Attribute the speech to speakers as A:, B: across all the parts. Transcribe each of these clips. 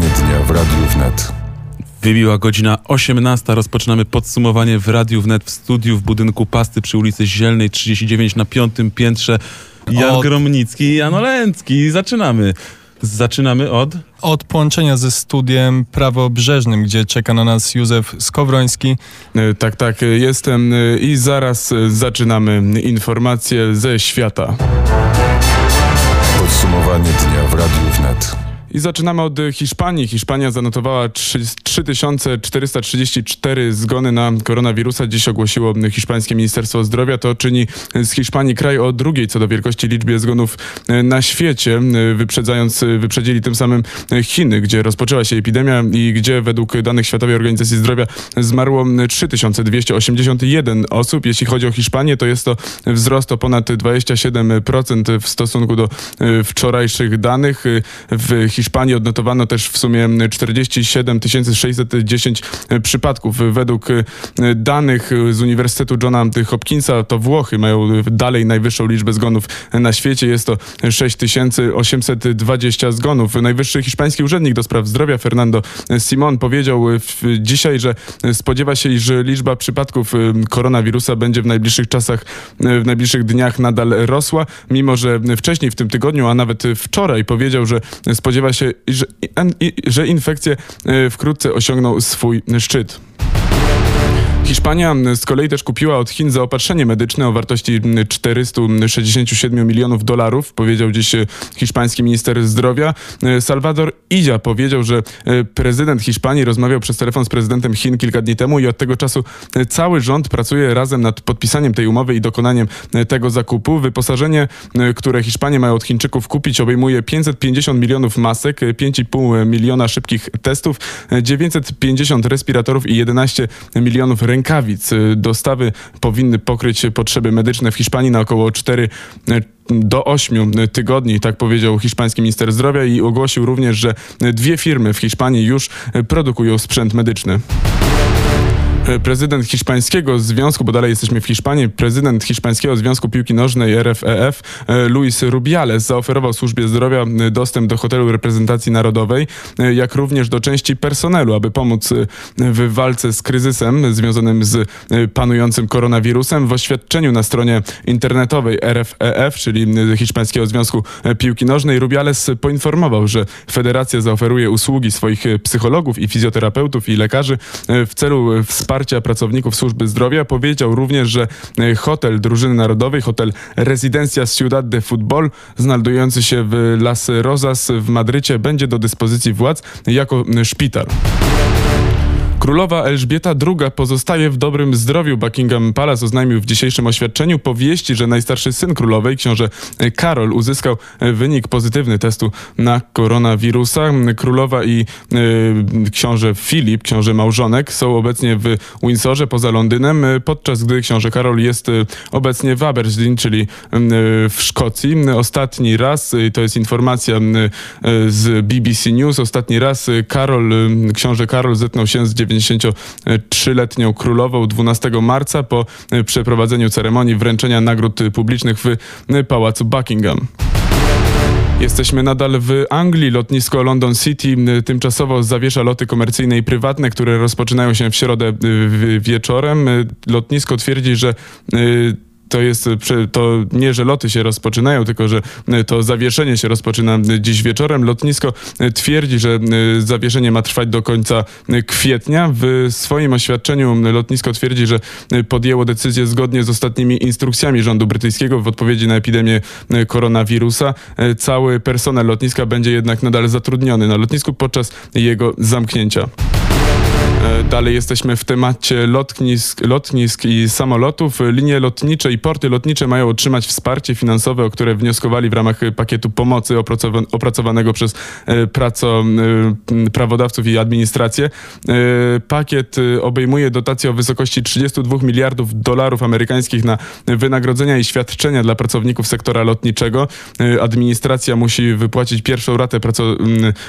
A: Podsumowanie dnia w Radiu Wnet.
B: Wybiła godzina 18. Rozpoczynamy podsumowanie w Radiu Wnet w studiu w budynku Pasty przy ulicy Zielnej 39 na piątym piętrze. Jan
C: Od-
B: Gromnicki i Jan Olęcki. Zaczynamy. Zaczynamy od...
C: Od połączenia ze studiem prawobrzeżnym, gdzie czeka na nas Józef Skowroński.
D: E, Tak, tak, jestem e, i zaraz e, zaczynamy informacje ze świata.
A: Podsumowanie dnia w Radiu Wnet.
D: I zaczynamy od Hiszpanii. Hiszpania zanotowała trzy- 3434 zgony na koronawirusa. Dziś ogłosiło hiszpańskie Ministerstwo Zdrowia. To czyni z Hiszpanii kraj o drugiej co do wielkości liczbie zgonów e, na świecie, e, wyprzedzając, e, wyprzedzili tym samym Chiny, gdzie rozpoczęła się epidemia i gdzie według danych Światowej Organizacji Zdrowia zmarło m, 3281 osób. Jeśli chodzi o Hiszpanię, to jest to wzrost o ponad 27% w stosunku do wczorajszych danych. W Hiszpanii odnotowano też w sumie 47 610 przypadków. Według e, danych z Uniwersytetu Johna Hopkinsa to Włochy mają dalej najwyższą liczbę zgonów na świecie. Jest to 6820 zgonów. Najwyższy hiszpański urzędnik do spraw zdrowia Fernando Simon powiedział w, dzisiaj, że spodziewa się, iż liczba przypadków e, koronawirusa będzie w najbliższych czasach, e, w najbliższych dniach nadal rosła, mimo że wcześniej w tym tygodniu, a nawet wczoraj powiedział, że spodziewa się, że, że infekcje wkrótce osiągną swój szczyt. Hiszpania z kolei też kupiła od Chin zaopatrzenie medyczne o wartości 467 milionów dolarów, powiedział dziś hiszpański minister zdrowia. Salvador Idzia powiedział, że e, prezydent Hiszpanii rozmawiał przez telefon z prezydentem Chin kilka dni temu i od tego czasu e, cały rząd pracuje razem nad podpisaniem tej umowy i dokonaniem e, tego zakupu. Wyposażenie, które Hiszpanie mają od Chińczyków kupić, obejmuje 550 milionów masek, e, 5,5 miliona szybkich testów, e, 950 respiratorów i 11 milionów rękawic. E, Dostawy powinny pokryć potrzeby medyczne w Hiszpanii na około 4 e, do 8 tygodni, tak powiedział hiszpański minister zdrowia i ogłosił również, że dwie firmy w Hiszpanii już produkują sprzęt medyczny. E, Prezydent hiszpańskiego związku, bo dalej jesteśmy w Hiszpanii, prezydent hiszpańskiego związku piłki nożnej RFEF, e, Luis Rubiales, zaoferował służbie zdrowia e, dostęp do hotelu reprezentacji narodowej, e, jak również do części personelu, aby pomóc e, w walce z kryzysem związanym z e, panującym koronawirusem. W oświadczeniu na stronie internetowej RFEF, czyli e, Hiszpańskiego Związku e, Piłki Nożnej, Rubiales poinformował, że federacja zaoferuje usługi swoich e, psychologów i fizjoterapeutów i lekarzy e, w celu e, wsparcia pracowników służby zdrowia. Powiedział również, że e, hotel drużyny narodowej, hotel Residencia Ciudad de Futbol, znajdujący się w Las Rosas w Madrycie, będzie do dyspozycji władz jako e, szpital. Królowa Elżbieta II pozostaje w dobrym zdrowiu. Buckingham Palace oznajmił w dzisiejszym oświadczeniu po wieści, że najstarszy syn królowej, książę Karol, uzyskał wynik pozytywny testu na koronawirusa. Królowa i e, książę Filip, książę małżonek, są obecnie w Windsorze poza Londynem, e, podczas gdy książę Karol jest e, obecnie w Aberdeen, czyli e, w Szkocji. Ostatni raz, e, to jest informacja z BBC News, ostatni raz Karol, książę Karol zetknął się z 93-letnią królową 12 marca po e, przeprowadzeniu ceremonii wręczenia nagród e, publicznych w e, Pałacu Buckingham. Jesteśmy nadal w Anglii. Lotnisko London City tymczasowo zawiesza loty komercyjne i prywatne, które rozpoczynają się w środę w- wieczorem. Lotnisko twierdzi, że to jest prze- to nie, że loty się rozpoczynają, tylko że y, to zawieszenie się rozpoczyna y, dziś wieczorem. Lotnisko twierdzi, że zawieszenie ma trwać do końca kwietnia. W swoim oświadczeniu lotnisko twierdzi, że podjęło decyzję zgodnie z ostatnimi instrukcjami rządu brytyjskiego w odpowiedzi na epidemię koronawirusa. Cały personel lotniska będzie jednak nadal zatrudniony na lotnisku podczas jego zamknięcia. E, dalej jesteśmy w temacie lotnisk, lotnisk i samolotów. Linie lotnicze i porty lotnicze mają otrzymać wsparcie finansowe, o które wnioskowali w ramach pakietu pomocy opracowanego przez e, praco, e, prawodawców i administrację. Pakiet obejmuje dotację o wysokości 32 miliardów dolarów amerykańskich na wynagrodzenia i świadczenia dla pracowników sektora lotniczego. Administracja musi wypłacić pierwszą ratę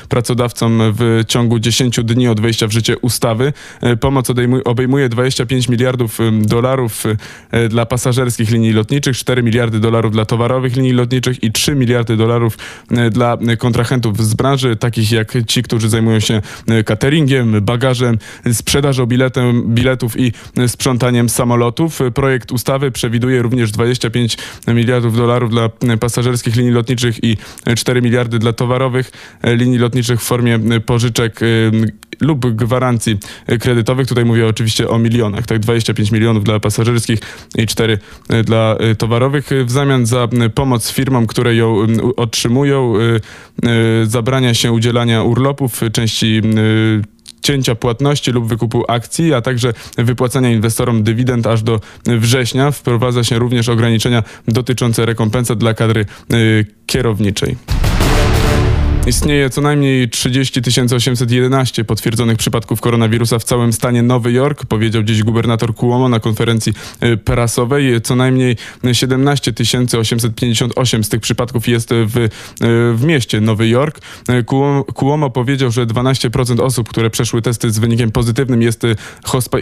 D: pracodawcom w ciągu 10 dni od wejścia w życie ustawy E, pomoc obejmuje 25 miliardów dolarów e, dla pasażerskich linii lotniczych, 4 miliardy dolarów dla towarowych linii lotniczych i 3 miliardy dolarów e, dla kontrahentów z branży, takich jak ci, którzy zajmują się cateringiem, bagażem, sprzedażą biletem, biletów i sprzątaniem samolotów. Projekt ustawy przewiduje również 25 miliardów dolarów dla pasażerskich linii lotniczych i 4 miliardy dla towarowych linii lotniczych w formie pożyczek lub gwarancji kredytowych. Tutaj mówię oczywiście o milionach, tak 25 milionów dla pasażerskich i 4 e, dla e, towarowych. W zamian za pomoc firmom, które ją otrzymują, zabrania się udzielania urlopów, części cięcia płatności lub wykupu akcji, a także wypłacania inwestorom dywidend aż do września. Wprowadza się również ograniczenia dotyczące rekompensat dla kadry kierowniczej. Istnieje co najmniej 30 811 potwierdzonych przypadków koronawirusa w całym stanie Nowy Jork, powiedział dziś gubernator Cuomo na konferencji y, prasowej. Co najmniej 17 858 z tych przypadków jest w, y, w mieście Nowy Jork. Y, Cuomo powiedział, że 12% osób, które przeszły testy z wynikiem pozytywnym jest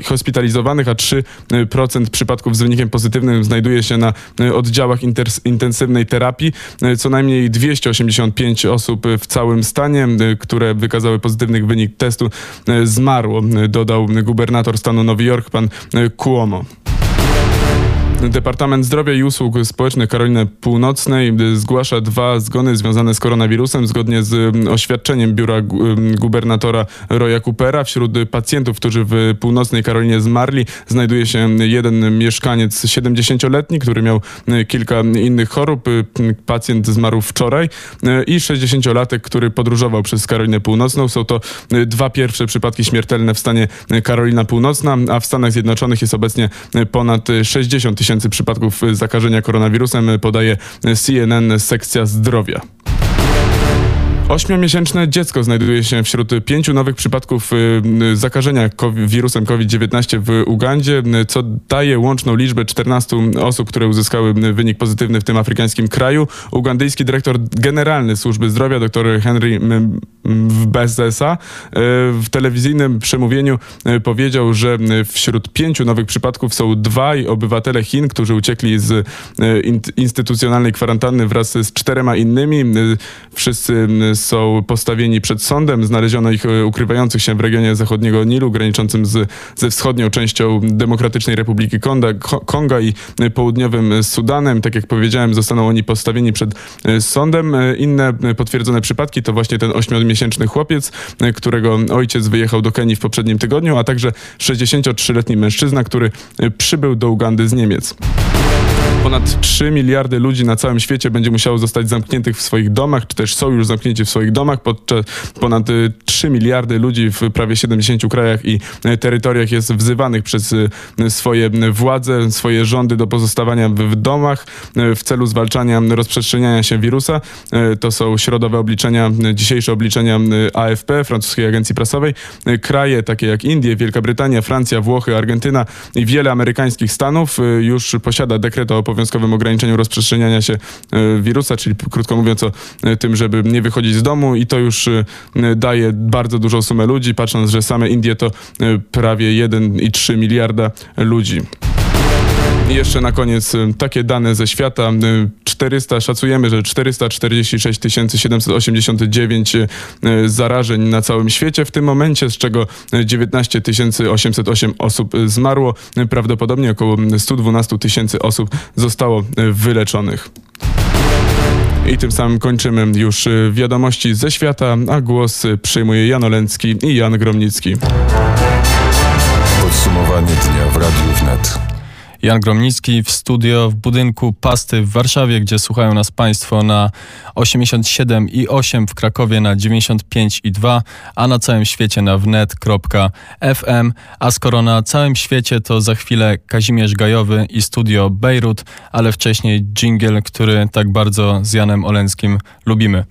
D: hospitalizowanych, a 3% przypadków z wynikiem pozytywnym znajduje się na oddziałach intensywnej terapii. Co najmniej 285 osób w całym stanie, y, które wykazały pozytywny wynik testu, y, zmarło, y, dodał gubernator stanu Nowy Jork, pan Cuomo. Departament Zdrowia i Usług Społecznych Karoliny Północnej zgłasza dwa zgony związane z koronawirusem zgodnie z mm, oświadczeniem biura mm, gubernatora Roya Coopera. Wśród pacjentów, którzy w północnej Karolinie zmarli, znajduje się jeden mieszkaniec 70-letni, który miał mm, kilka innych chorób. Pacjent zmarł wczoraj i 60-latek, który podróżował przez Karolinę Północną. Są to dwa pierwsze przypadki śmiertelne w stanie Karolina Północna, a w Stanach Zjednoczonych jest obecnie ponad 60 tysięcy tysięcy przypadków zakażenia koronawirusem, podaje CNN sekcja zdrowia. Ośmiomiesięczne dziecko znajduje się wśród pięciu nowych przypadków y, y, zakażenia wirusem COVID-19 w Ugandzie, co daje łączną liczbę 14 osób, które uzyskały wynik pozytywny w tym afrykańskim kraju. Ugandyjski dyrektor generalny służby zdrowia, dr Henry Bezesa, y, w telewizyjnym przemówieniu powiedział, że wśród pięciu nowych przypadków są dwaj obywatele Chin, którzy uciekli z instytucjonalnej kwarantanny wraz z czterema innymi. Wszyscy są postawieni przed sądem. Znaleziono ich e, ukrywających się w regionie zachodniego Nilu, graniczącym z, ze wschodnią częścią Demokratycznej Republiki Konga, Konga i południowym Sudanem. Tak jak powiedziałem, zostaną oni postawieni przed e, sądem. E, inne potwierdzone przypadki to właśnie ten ośmiomiesięczny chłopiec, którego ojciec wyjechał do Kenii w poprzednim tygodniu, a także 63-letni mężczyzna, który przybył do Ugandy z Niemiec. Ponad 3 miliardy ludzi na całym świecie będzie musiało zostać zamkniętych w swoich domach, czy też są już zamknięci w swoich domach. Podczas ponad 3 miliardy ludzi w prawie 70 krajach i terytoriach jest wzywanych przez e, swoje władze, swoje rządy do pozostawania w domach e, w celu zwalczania rozprzestrzeniania się wirusa. E, to są środowe obliczenia, dzisiejsze obliczenia AFP, francuskiej agencji prasowej. Kraje takie jak Indie, Wielka Brytania, Francja, Włochy, Argentyna i wiele amerykańskich stanów już posiada dekret o obowiązkowym ograniczeniu rozprzestrzeniania się e, wirusa, czyli krótko mówiąc o e, tym, żeby nie wychodzić z domu i to już e, daje bardzo dużą sumę ludzi, patrząc, że same Indie to prawie 1,3 miliarda ludzi. I jeszcze na koniec takie dane ze świata. 400, szacujemy, że 446 789 zarażeń na całym świecie w tym momencie, z czego 19 808 osób zmarło. Prawdopodobnie około 112 tysięcy osób zostało wyleczonych. I tym samym kończymy już wiadomości ze świata, a głos przyjmuje Jan Olencki i Jan Gromnicki.
A: Podsumowanie dnia w Radiu Wnet.
C: Jan Gromnicki w studio w budynku Pasty w Warszawie, gdzie słuchają nas Państwo na 87 i 8 w Krakowie na 95 i 2, a na całym świecie na wnet.fm. A skoro na całym świecie, to za chwilę Kazimierz Gajowy i studio Bejrut, ale wcześniej jingle, który tak bardzo z Janem Olenskim lubimy.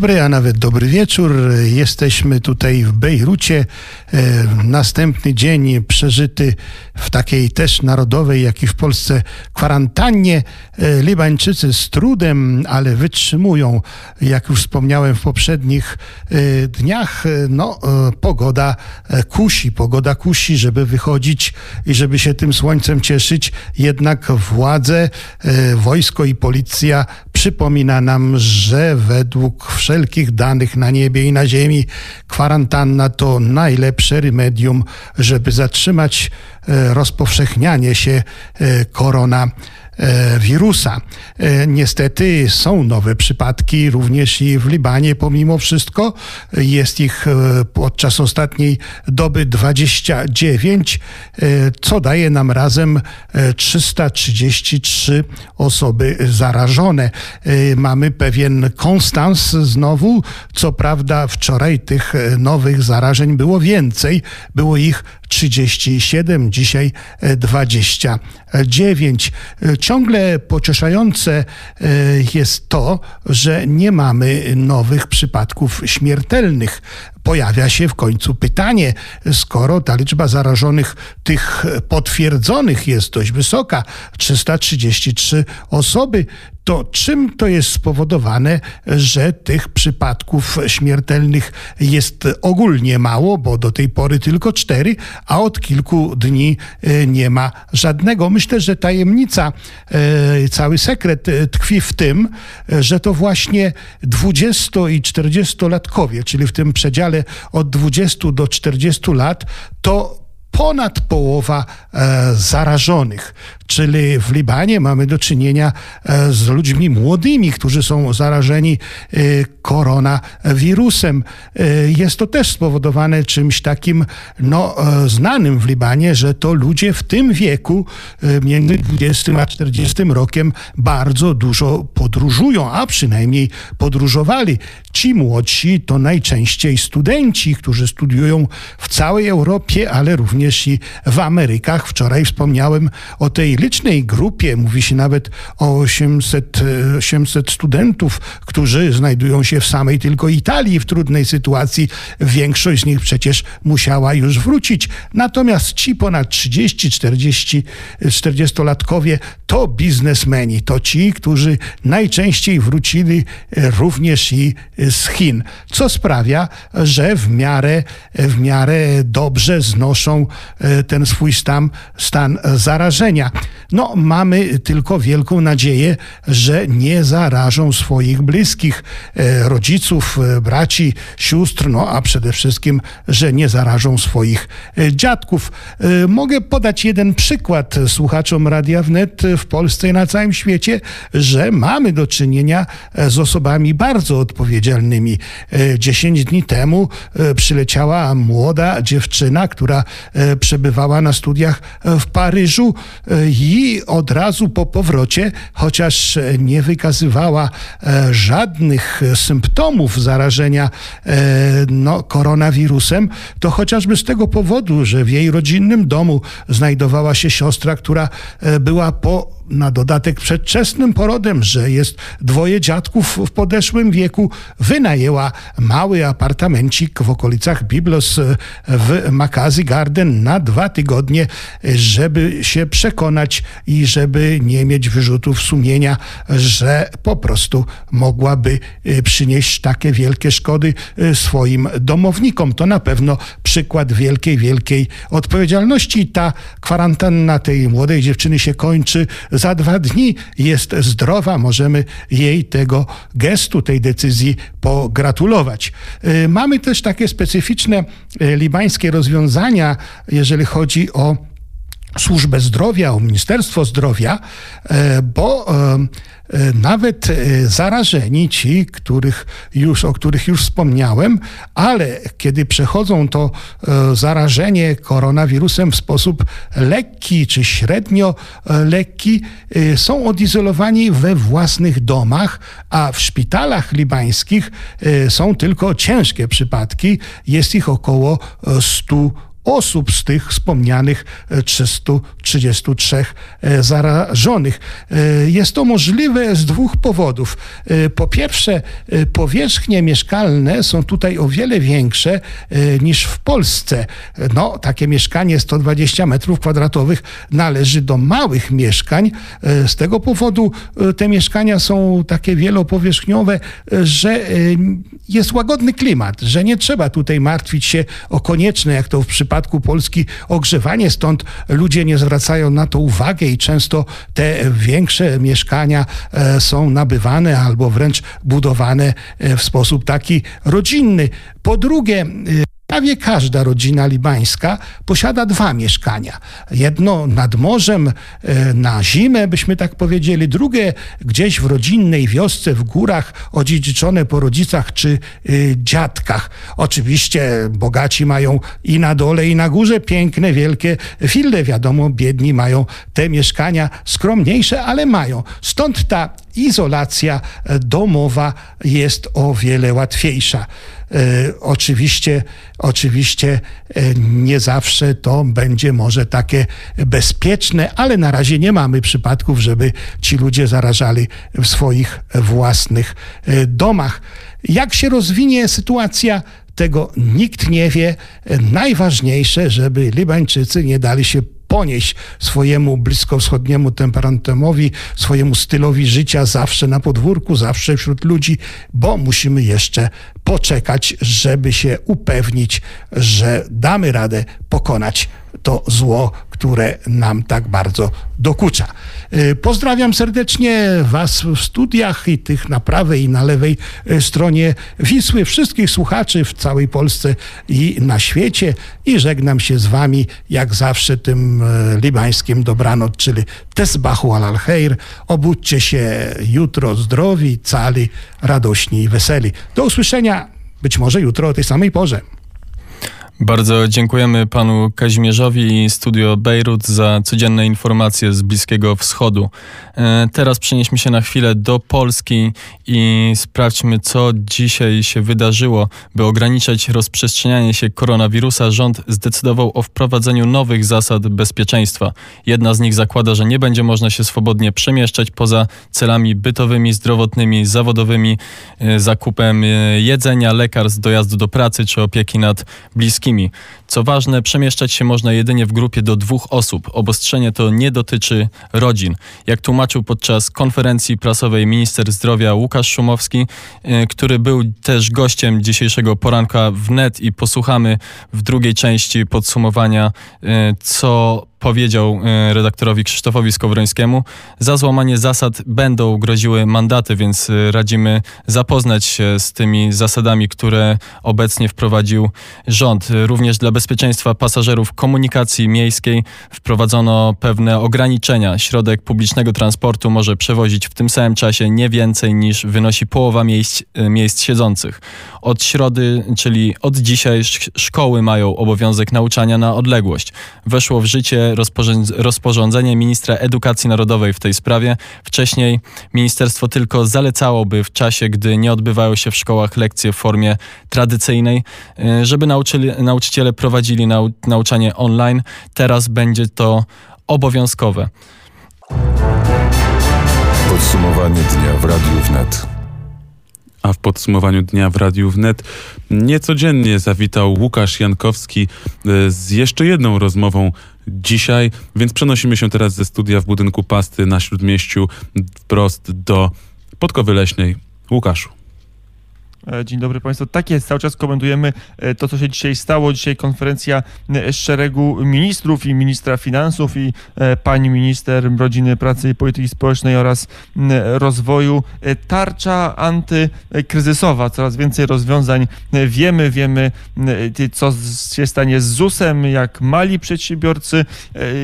E: Dobry, a nawet dobry wieczór. Jesteśmy tutaj w Bejrucie. E, Następny dzień przeżyty w takiej też narodowej, jak i w Polsce kwarantannie. E, Libańczycy z trudem, ale wytrzymują. Jak już wspomniałem w poprzednich e, dniach, no pogoda kusi, pogoda kusi, żeby wychodzić i żeby się tym słońcem cieszyć. Jednak władze, wojsko i policja przypomina nam, że według wszelkich danych na niebie i na ziemi. Kwarantanna to najlepsze remedium, żeby zatrzymać e, rozpowszechnianie się e, korona wirusa. E, Niestety są nowe przypadki również i w Libanie pomimo wszystko. Jest ich e, podczas ostatniej doby 29, e, co daje nam razem e, 333 osoby zarażone. E, Mamy pewien konstans znowu. Co prawda wczoraj tych e, nowych zarażeń było więcej. Było ich 37, dzisiaj e, 29. E, Ciągle pocieszające e, jest to, że nie mamy nowych przypadków śmiertelnych. Pojawia się w końcu pytanie, skoro ta liczba zarażonych, tych potwierdzonych jest dość wysoka, 333 osoby, to czym to jest spowodowane, że tych przypadków śmiertelnych jest ogólnie mało, bo do tej pory tylko cztery, a od kilku dni e, nie ma żadnego. Myślę, że tajemnica, e, cały sekret e, tkwi w tym, że to właśnie 20 i 40-latkowie, czyli w tym przedziale od 20 do 40 lat, to ponad połowa e, zarażonych. Czyli w Libanie mamy do czynienia e, z ludźmi młodymi, którzy są zarażeni e, koronawirusem. E, jest to też spowodowane czymś takim no, znanym w Libanie, że to ludzie w tym wieku, między 20 a 40 rokiem, bardzo dużo podróżują, a przynajmniej podróżowali. Ci młodsi to najczęściej studenci, którzy studiują w całej Europie, ale również i w Amerykach. Wczoraj wspomniałem o tej licznej grupie, mówi się nawet o 800, e, 800 studentów, którzy znajdują się w samej tylko Italii w trudnej sytuacji. Większość z nich przecież musiała już wrócić. Natomiast ci ponad 30, 40, 40-latkowie to biznesmeni, to ci, którzy najczęściej wrócili e, również i z Chin, co sprawia, że w miarę, w miarę dobrze znoszą e, ten swój stan, stan zarażenia. No, mamy tylko wielką nadzieję, że nie zarażą swoich bliskich, e, rodziców, e, braci, sióstr, no a przede wszystkim, że nie zarażą swoich e, dziadków. E, Mogę podać jeden przykład słuchaczom Radia Wnet w Polsce i na całym świecie, że mamy do czynienia e, z osobami bardzo odpowiedzialnymi. E, Dziesięć dni temu e, przyleciała młoda dziewczyna, która e, przebywała na studiach e, w Paryżu e, i od razu po powrocie, chociaż e, nie wykazywała e, żadnych e, symptomów zarażenia e, no, koronawirusem, to chociażby z tego powodu, że w jej rodzinnym domu znajdowała się siostra, która e, była po na dodatek przedwczesnym porodem, że jest dwoje dziadków w podeszłym wieku, wynajęła mały apartamencik w okolicach Biblos e, w Makazi Garden na dwa tygodnie, e, żeby się przekonać i żeby nie mieć wyrzutów sumienia, że po prostu mogłaby e, przynieść takie wielkie szkody swoim domownikom. To na pewno przykład wielkiej, wielkiej odpowiedzialności. Ta kwarantanna tej młodej dziewczyny się kończy za dwa dni. Jest zdrowa, możemy jej tego gestu, tej decyzji pogratulować. Y, mamy też takie specyficzne y, libańskie rozwiązania, jeżeli chodzi o służbę zdrowia, o Ministerstwo Zdrowia, y, bo E, nawet e, zarażeni, ci, których już, o których już wspomniałem, ale kiedy przechodzą to e, zarażenie koronawirusem w sposób lekki czy średnio lekki, są odizolowani we własnych domach, a w szpitalach libańskich są tylko ciężkie przypadki. Jest ich około 100 osób z tych wspomnianych 333 e, zarażonych. E, jest to możliwe z dwóch powodów. E, po pierwsze, powierzchnie mieszkalne są tutaj o wiele większe niż w Polsce. No, takie mieszkanie 120 metrów kwadratowych należy do małych mieszkań. Z tego powodu te mieszkania są takie wielopowierzchniowe, że jest łagodny klimat, że nie trzeba tutaj martwić się o konieczne, jak to w przypadku przypadku Polski ogrzewanie, stąd ludzie nie zwracają na to uwagę i często te większe mieszkania e, są nabywane albo wręcz budowane e, w sposób taki rodzinny. Po drugie, e, Prawie każda rodzina libańska posiada dwa mieszkania. Jedno nad morzem e, na zimę, byśmy tak powiedzieli, drugie gdzieś w rodzinnej wiosce w górach, odziedziczone po rodzicach czy e, dziadkach. Oczywiście bogaci mają i na dole, i na górze piękne, wielkie wille. Wiadomo, biedni mają te mieszkania skromniejsze, ale mają. Stąd ta izolacja domowa jest o wiele łatwiejsza. E, oczywiście, oczywiście e, nie zawsze to będzie może takie bezpieczne, ale na razie nie mamy przypadków, żeby ci ludzie zarażali w swoich własnych e, domach. Jak się rozwinie sytuacja, tego nikt nie wie. Najważniejsze, żeby Libańczycy nie dali się ponieść swojemu bliskowschodniemu temperamentowi, swojemu stylowi życia zawsze na podwórku, zawsze wśród ludzi, bo musimy jeszcze poczekać, żeby się upewnić, że damy radę pokonać to zło, które nam tak bardzo dokucza. Y, pozdrawiam serdecznie Was w studiach i tych na prawej i na lewej y, stronie Wisły, wszystkich słuchaczy w całej Polsce i na świecie i żegnam się z Wami jak zawsze tym y, libańskim dobranoc, czyli Tesbachu al alheir. Obudźcie się jutro zdrowi, cali, radośni i weseli. Do usłyszenia być może jutro o tej samej porze.
C: Bardzo dziękujemy panu Kazimierzowi i Studio Bejrut za codzienne informacje z Bliskiego Wschodu. E, teraz przenieśmy się na chwilę do Polski i sprawdźmy, co dzisiaj się wydarzyło. By ograniczać rozprzestrzenianie się koronawirusa, rząd zdecydował o wprowadzeniu nowych zasad bezpieczeństwa. Jedna z nich zakłada, że nie będzie można się swobodnie przemieszczać poza celami bytowymi, zdrowotnymi, zawodowymi, e, zakupem e, jedzenia, lekarstw, dojazdu do pracy czy opieki nad bliskimi bliskimi. Co ważne, przemieszczać się można jedynie w grupie do dwóch osób. Obostrzenie to nie dotyczy rodzin. Jak tłumaczył podczas konferencji prasowej minister zdrowia Łukasz Szumowski, y, który był też gościem dzisiejszego poranka w net i posłuchamy w drugiej części podsumowania, y, co powiedział e, redaktorowi Krzysztofowi Skowrońskiemu. Za złamanie zasad będą groziły mandaty, więc radzimy zapoznać się z tymi zasadami, które obecnie wprowadził rząd. Również dla bezpieczeństwa pasażerów komunikacji miejskiej wprowadzono pewne ograniczenia. Środek publicznego transportu może przewozić w tym samym czasie nie więcej niż wynosi połowa miejsc, e, miejsc siedzących. Od środy, czyli od dzisiaj szkoły mają obowiązek nauczania na odległość. Weszło w życie rozporządzenie ministra edukacji narodowej w tej sprawie. Wcześniej ministerstwo tylko zalecałoby w czasie, gdy nie odbywają się w szkołach lekcje w formie tradycyjnej, y, żeby nauczyli, nauczyciele prowadzili nau, nauczanie online. Teraz będzie to obowiązkowe.
A: podsumowanie dnia w Radiu Wnet.
B: A w podsumowaniu dnia w Radiu Wnet niecodziennie zawitał Łukasz Jankowski e, z jeszcze jedną rozmową dzisiaj, więc przenosimy się teraz ze studia w budynku Pasty na Śródmieściu wprost do Podkowy Leśnej. Łukaszu.
F: E, Dzień dobry Państwu. Tak jest, cały czas komentujemy e, to, co się dzisiaj stało. Dzisiaj konferencja e, szeregu ministrów i ministra finansów i pani minister rodziny, pracy i polityki społecznej oraz rozwoju. Tarcza antykryzysowa, coraz więcej rozwiązań wiemy, wiemy co się stanie z ZUS-em, jak mali przedsiębiorcy,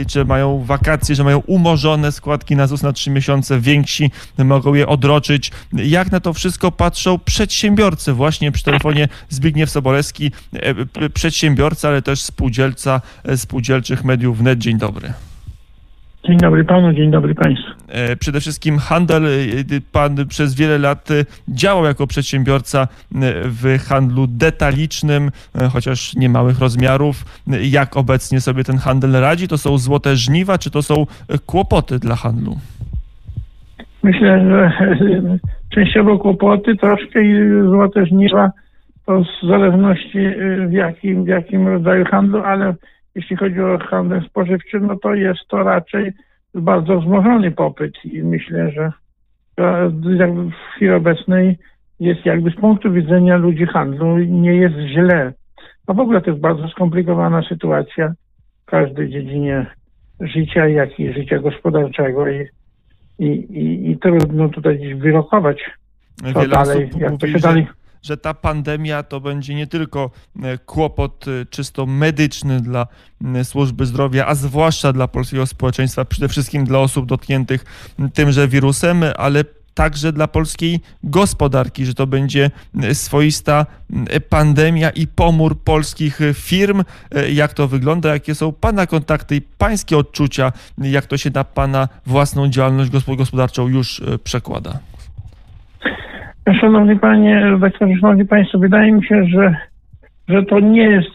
F: czy mają wakacje, że mają umorzone składki na ZUS na trzy miesiące, więksi mogą je odroczyć. Jak na to wszystko patrzą przedsiębiorcy? Właśnie przy telefonie Zbigniew Sobolewski, e, przedsiębiorca, ale też spółdzielca e, spółdzielczych mediów wnet. Dzień dobry.
G: Dzień dobry panu, dzień dobry państwu.
F: E, Przede wszystkim handel, pan przez wiele lat działał jako przedsiębiorca w handlu detalicznym, chociaż niemałych rozmiarów. Jak obecnie sobie ten handel radzi? To są złote żniwa, czy to są kłopoty dla handlu?
G: Myślę, że częściowo kłopoty, troszkę i złote żniwa, to w zależności y, w jakim, w jakim rodzaju handlu, ale jeśli chodzi o handel spożywczy, no to jest to raczej bardzo wzmożony popyt i myślę, że w chwili obecnej jest jakby z punktu widzenia ludzi handlu nie jest źle. A w ogóle to jest bardzo skomplikowana sytuacja w każdej dziedzinie życia, jak i życia gospodarczego i, i, i, i trudno tutaj dziś wyrokować, co
F: Wiele
G: dalej, jak to się
F: że-
G: dalej
F: że ta pandemia to będzie nie tylko e, kłopot e, czysto medyczny dla m, służby zdrowia, a zwłaszcza dla polskiego społeczeństwa, przede wszystkim dla osób dotkniętych tymże wirusem, ale także dla polskiej gospodarki, że to będzie m, swoista m, pandemia i pomór polskich e, firm. E, Jak to wygląda, jakie są Pana kontakty i Pańskie odczucia, jak to się na Pana własną działalność gospod- gospodarczą już e, przekłada?
G: Szanowny panie redaktorze, szanowni państwo, wydaje mi się, że, że to nie jest,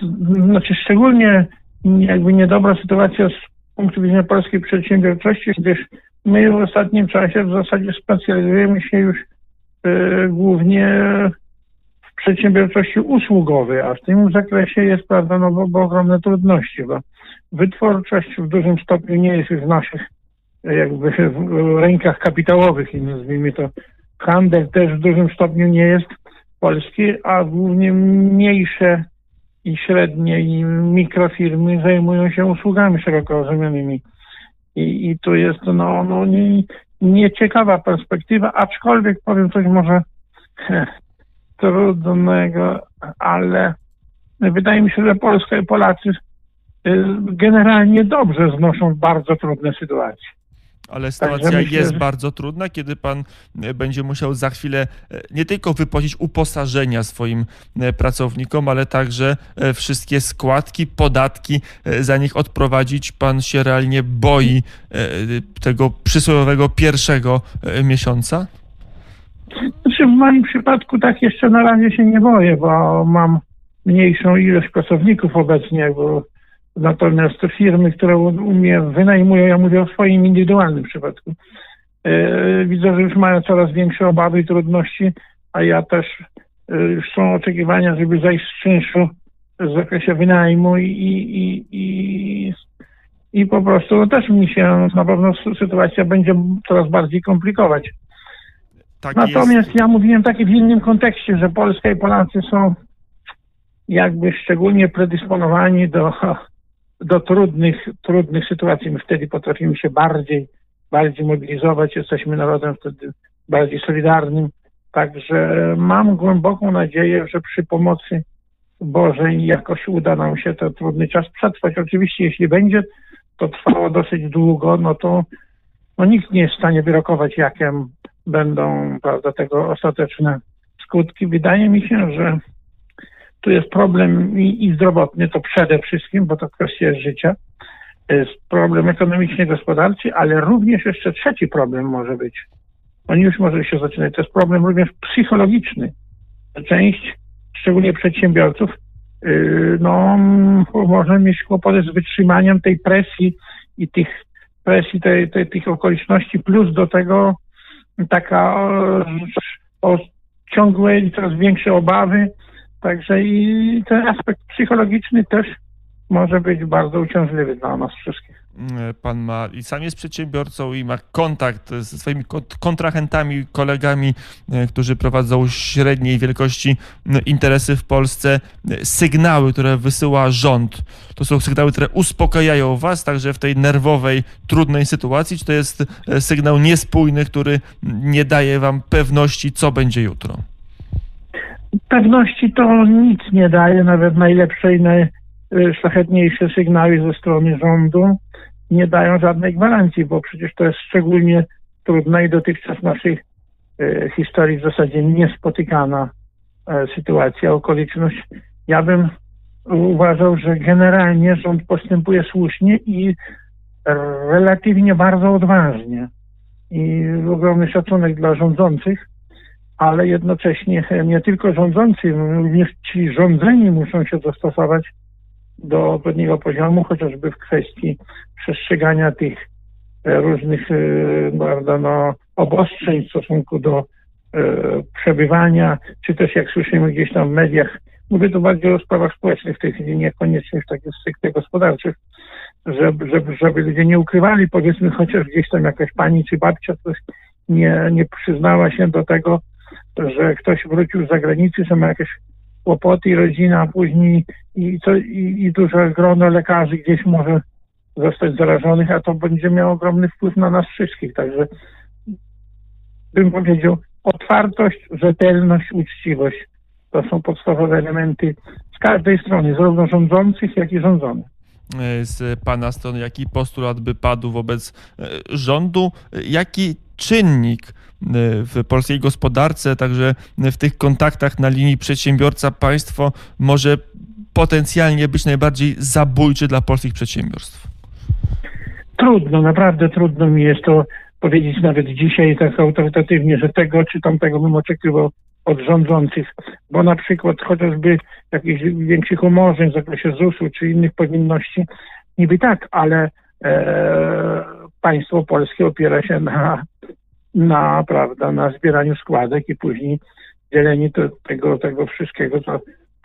G: znaczy szczególnie jakby niedobra sytuacja punktu widzenia polskiej przedsiębiorczości, gdyż my w ostatnim czasie w zasadzie specjalizujemy się już e, głównie w przedsiębiorczości usługowej, a w tym zakresie jest, prawda, no bo, bo ogromne trudności, bo wytwórczość w dużym stopniu nie jest już w naszych e, jakby w rękach kapitałowych i nazwijmy to handel też w dużym stopniu nie jest polski, a głównie mniejsze i średnie i mikrofirmy zajmują się usługami szeroko rozumianymi. I, i tu jest no, no nie, nieciekawa perspektywa, aczkolwiek powiem coś może trudnego, ale wydaje mi się, że Polska i Polacy y, generalnie dobrze znoszą bardzo trudne sytuacje.
F: Ale sytuacja
G: myślę,
F: jest bardzo trudna, kiedy pan e, będzie musiał za chwilę e, nie tylko wypłacić uposażenia swoim e, pracownikom, ale także wszystkie składki, podatki za nich odprowadzić. Pan się realnie boi tego przysłowiowego pierwszego miesiąca?
G: Znaczy w moim przypadku tak jeszcze na razie się nie boję, bo mam mniejszą ilość pracowników obecnie, bo natomiast te firmy, które u mnie wynajmują, ja mówię o swoim indywidualnym przypadku, e, widzę, że już mają coraz większe obawy i trudności, a ja też e, już są oczekiwania, żeby zajść z czynszu w zakresie wynajmu i, i, i, i, po prostu no, też mi się na pewno sytuacja będzie coraz bardziej komplikować.
F: Tak
G: Natomiast
F: jest.
G: ja mówiłem taki w innym kontekście, że Polska i Polacy są jakby szczególnie predysponowani do, do trudnych, trudnych sytuacji. My wtedy potrafimy się bardziej, bardziej mobilizować, jesteśmy narodem wtedy bardziej solidarnym. Także mam głęboką nadzieję, że przy pomocy Bożej jakoś uda nam się ten trudny czas przetrwać. Oczywiście, jeśli będzie to trwało dosyć długo, no to no, nikt nie jest w stanie wyrokować, jakie będą prawda, tego ostateczne skutki. Wydaje mi się, że tu jest problem i, i zdrowotny, to przede wszystkim, bo to kwestia życia. Jest problem ekonomiczny, gospodarczy, ale również jeszcze trzeci problem może być. On już może się zaczynać. To jest problem również psychologiczny. Część, szczególnie przedsiębiorców, yy, no, może mieć kłopoty z wytrzymaniem tej presji i tych presji tej, tej, tych okoliczności, plus do tego taka o, o ciągłe i coraz większe obawy. Także i ten aspekt psychologiczny też może być bardzo uciążliwy dla nas wszystkich.
F: Pan ma i sam jest przedsiębiorcą i ma kontakt ze swoimi kont- kontrahentami, kolegami, e, którzy prowadzą średniej wielkości interesy w Polsce. E, Sygnały, które wysyła rząd, to są sygnały, które uspokajają Was także w tej nerwowej, trudnej sytuacji, czy to jest e, sygnał niespójny, który nie daje Wam pewności, co będzie jutro?
G: Pewności to nic nie daje, nawet najlepsze i najszlachetniejsze sygnały ze strony rządu nie dają żadnej gwarancji, bo przecież to jest szczególnie trudna i dotychczas w naszej e, historii w zasadzie niespotykana e, sytuacja, okoliczność. Ja bym uważał, że generalnie rząd postępuje słusznie i relatywnie bardzo odważnie. I ogromny szacunek dla rządzących, ale jednocześnie nie tylko rządzący, również ci rządzeni muszą się dostosować do odpowiedniego poziomu, chociażby w kwestii przestrzegania tych e, różnych e, prawda, no, obostrzeń w stosunku do e, przebywania, czy też jak słyszymy gdzieś tam w mediach, mówię tu bardziej o sprawach społecznych w tej chwili, niekoniecznie w takich stricte gospodarczych, żeby, żeby, żeby ludzie nie ukrywali, powiedzmy chociaż gdzieś tam jakaś pani czy babcia coś nie, nie przyznała się do tego, że ktoś wrócił z zagranicy, że ma jakieś kłopoty i rodzina, później i, co, i, i duże grono lekarzy gdzieś może zostać zarażonych, a to będzie miało ogromny wpływ na nas wszystkich. Także bym powiedział, otwartość, rzetelność, uczciwość to są podstawowe elementy z każdej strony, zarówno rządzących, jak i rządzonych.
F: Z Pana strony, jaki postulat by padł wobec e, rządu, E, jaki czynnik w polskiej gospodarce, także w tych kontaktach na linii przedsiębiorca-państwo może potencjalnie być najbardziej zabójczy dla polskich przedsiębiorstw?
G: Trudno, naprawdę trudno mi jest to powiedzieć nawet dzisiaj tak autorytatywnie, że tego czy tamtego bym oczekiwał od rządzących, bo na przykład chociażby jakichś większych umorzeń w zakresie ZUS-u czy innych powinności, niby tak, ale e, państwo polskie opiera się na, na, prawda, na zbieraniu składek i później dzielenie to, tego, tego wszystkiego, co,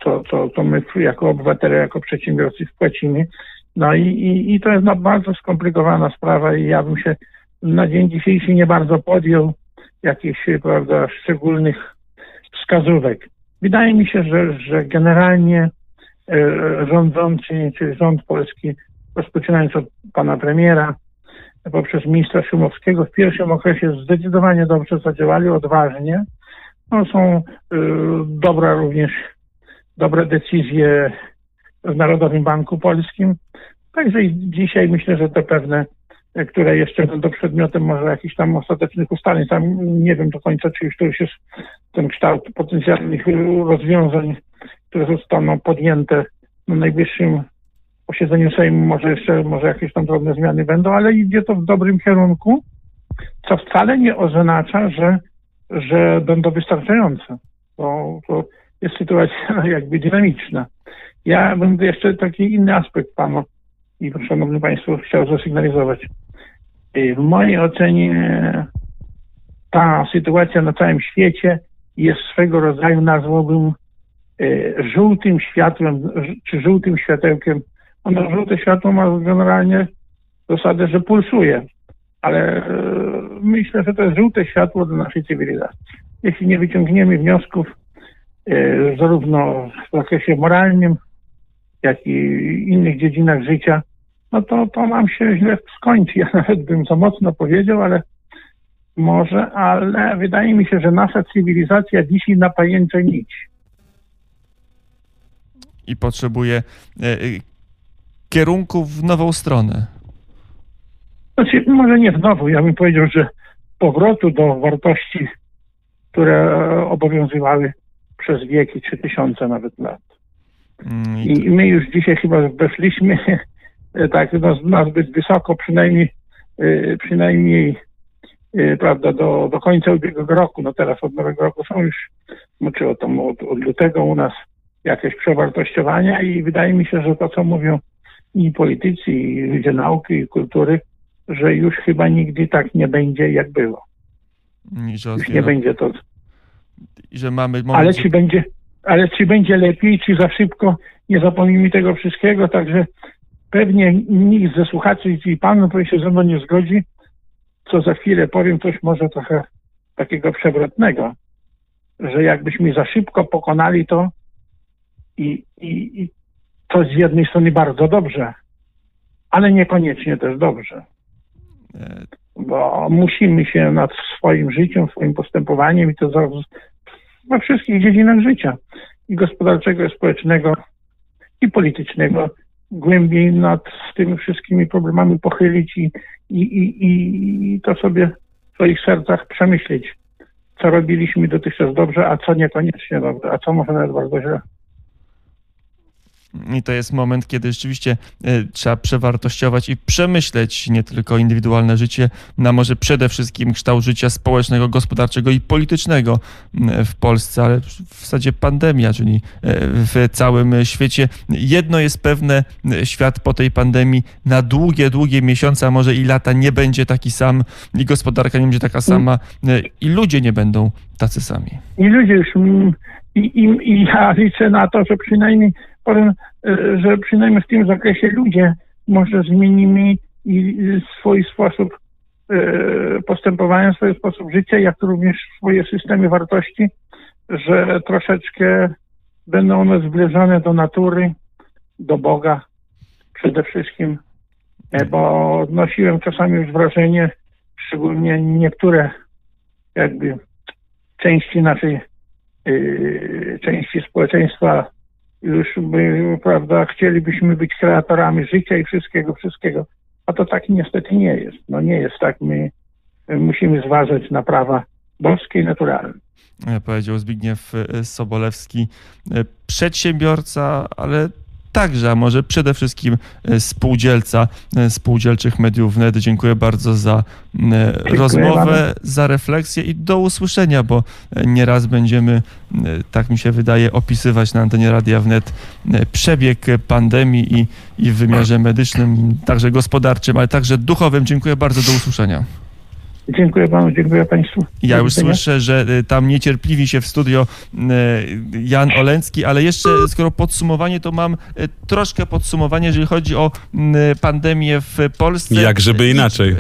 G: co, co, co my jako obywatele, jako przedsiębiorcy wpłacimy. No i, i, i to jest no, bardzo skomplikowana sprawa i ja bym się na dzień dzisiejszy nie bardzo podjął jakichś, prawda, szczególnych wskazówek. Wydaje mi się, że, że generalnie e, rządzący, czy rząd polski, rozpoczynając od pana premiera, poprzez ministra Szumowskiego, w pierwszym okresie zdecydowanie dobrze zadziałali, odważnie. No, są y, dobre również, dobre decyzje w Narodowym Banku Polskim. Także i dzisiaj myślę, że te pewne, e, które jeszcze będą przedmiotem może jakichś tam ostatecznych ustaleń, tam nie wiem do końca, czy już to już jest ten kształt potencjalnych y, rozwiązań, które zostaną podjęte na najbliższym posiedzeniu Sejmu, może jeszcze, może jakieś tam drobne zmiany będą, ale idzie to w dobrym kierunku, co wcale nie oznacza, że, że będą wystarczające. Bo to jest sytuacja jakby dynamiczna. Ja bym jeszcze taki inny aspekt panu i szanowni państwo chciał zasygnalizować. Y, W mojej ocenie ta sytuacja na całym świecie jest swego rodzaju, nazwałbym y, żółtym światłem, czy żółtym światełkiem. Ono żółte światło ma generalnie zasadę, że pulsuje, ale y, myślę, że to jest żółte światło do naszej cywilizacji. Jeśli nie wyciągniemy wniosków y, zarówno w zakresie moralnym, jak i innych dziedzinach życia, no to, to nam się źle skończy. Ja nawet bym za mocno powiedział, ale może, ale wydaje mi się, że nasza cywilizacja wisi na pajęczej nici.
F: I potrzebuje e, e, kierunku w nową stronę.
G: Znaczy, może nie znowu, ja bym powiedział, że powrotu do wartości, które obowiązywały przez wieki, czy tysiące nawet lat.
F: Mm, i
G: I my już dzisiaj chyba weszliśmy tak no, nazbyt wysoko, przynajmniej, y, przynajmniej y, prawda, do, do końca ubiegłego roku. No teraz od nowego roku są już, no, czy od, tam, od, od lutego u nas jakieś przewartościowania i wydaje mi się, że to, co mówią i politycy, i ludzie nauki, i kultury, że już chyba nigdy tak nie będzie, jak było.
F: Że,
G: Już nie będzie to.
F: i że mamy moment,
G: Ale czy będzie, ale czy będzie lepiej, czy za szybko, nie zapomnijmy tego wszystkiego, także pewnie nikt ze słuchaczy i pan się ze mną nie zgodzi, co za chwilę powiem, coś może trochę takiego przewrotnego, że jakbyśmy za szybko pokonali to i, i, i to z jednej strony bardzo dobrze, ale niekoniecznie też dobrze bo musimy się nad swoim życiem, swoim postępowaniem i to we wszystkich dziedzinach życia i gospodarczego, i społecznego, i politycznego głębiej nad tymi wszystkimi problemami pochylić i, i, i, i to sobie w swoich sercach przemyśleć, co robiliśmy dotychczas dobrze, a co niekoniecznie dobrze, a co może nawet bardzo źle.
F: I to jest moment, kiedy rzeczywiście e, trzeba przewartościować i przemyśleć nie tylko indywidualne życie, no a może przede wszystkim kształt życia społecznego, gospodarczego i politycznego m, w Polsce, ale w zasadzie pandemia, czyli e, w całym świecie. Jedno jest pewne, e, świat po tej pandemii na długie, długie miesiące, a może i lata nie będzie taki sam i gospodarka nie będzie taka sama e, i ludzie nie będą tacy sami.
G: I ludzie już, mm, i, i, i ja liczę na to, że przynajmniej powiem, e, że przynajmniej w tym zakresie ludzie może zmienimy swój sposób e, postępowania, swój sposób życia, jak również swoje systemy wartości, że troszeczkę będą one zbliżone do natury, do Boga przede wszystkim, E, bo odnosiłem czasami już wrażenie, szczególnie niektóre jakby części naszej yy, części społeczeństwa już by, prawda, chcielibyśmy być kreatorami życia i wszystkiego, wszystkiego. A to tak niestety nie jest. No nie jest tak. My my musimy zważać na prawa boskie i naturalne.
F: e, powiedział Zbigniew e, Sobolewski, e, przedsiębiorca, ale także, a może przede wszystkim e, spółdzielca e, spółdzielczych mediów wnet. Dziękuję bardzo za e, rozmowę, za refleksję i do usłyszenia, bo nieraz będziemy, tak mi się wydaje, opisywać na antenie Radia Wnet przebieg pandemii i, i w wymiarze medycznym, także gospodarczym, ale także duchowym. Dziękuję bardzo, do usłyszenia.
G: Dziękuję panu, dziękuję państwu.
F: Ja już słyszę, że y, tam niecierpliwi się w studio y, Jan Oleński, ale jeszcze skoro podsumowanie, to mam y, troszkę podsumowanie, jeżeli chodzi o y, pandemię w Polsce.
B: Jak żeby inaczej.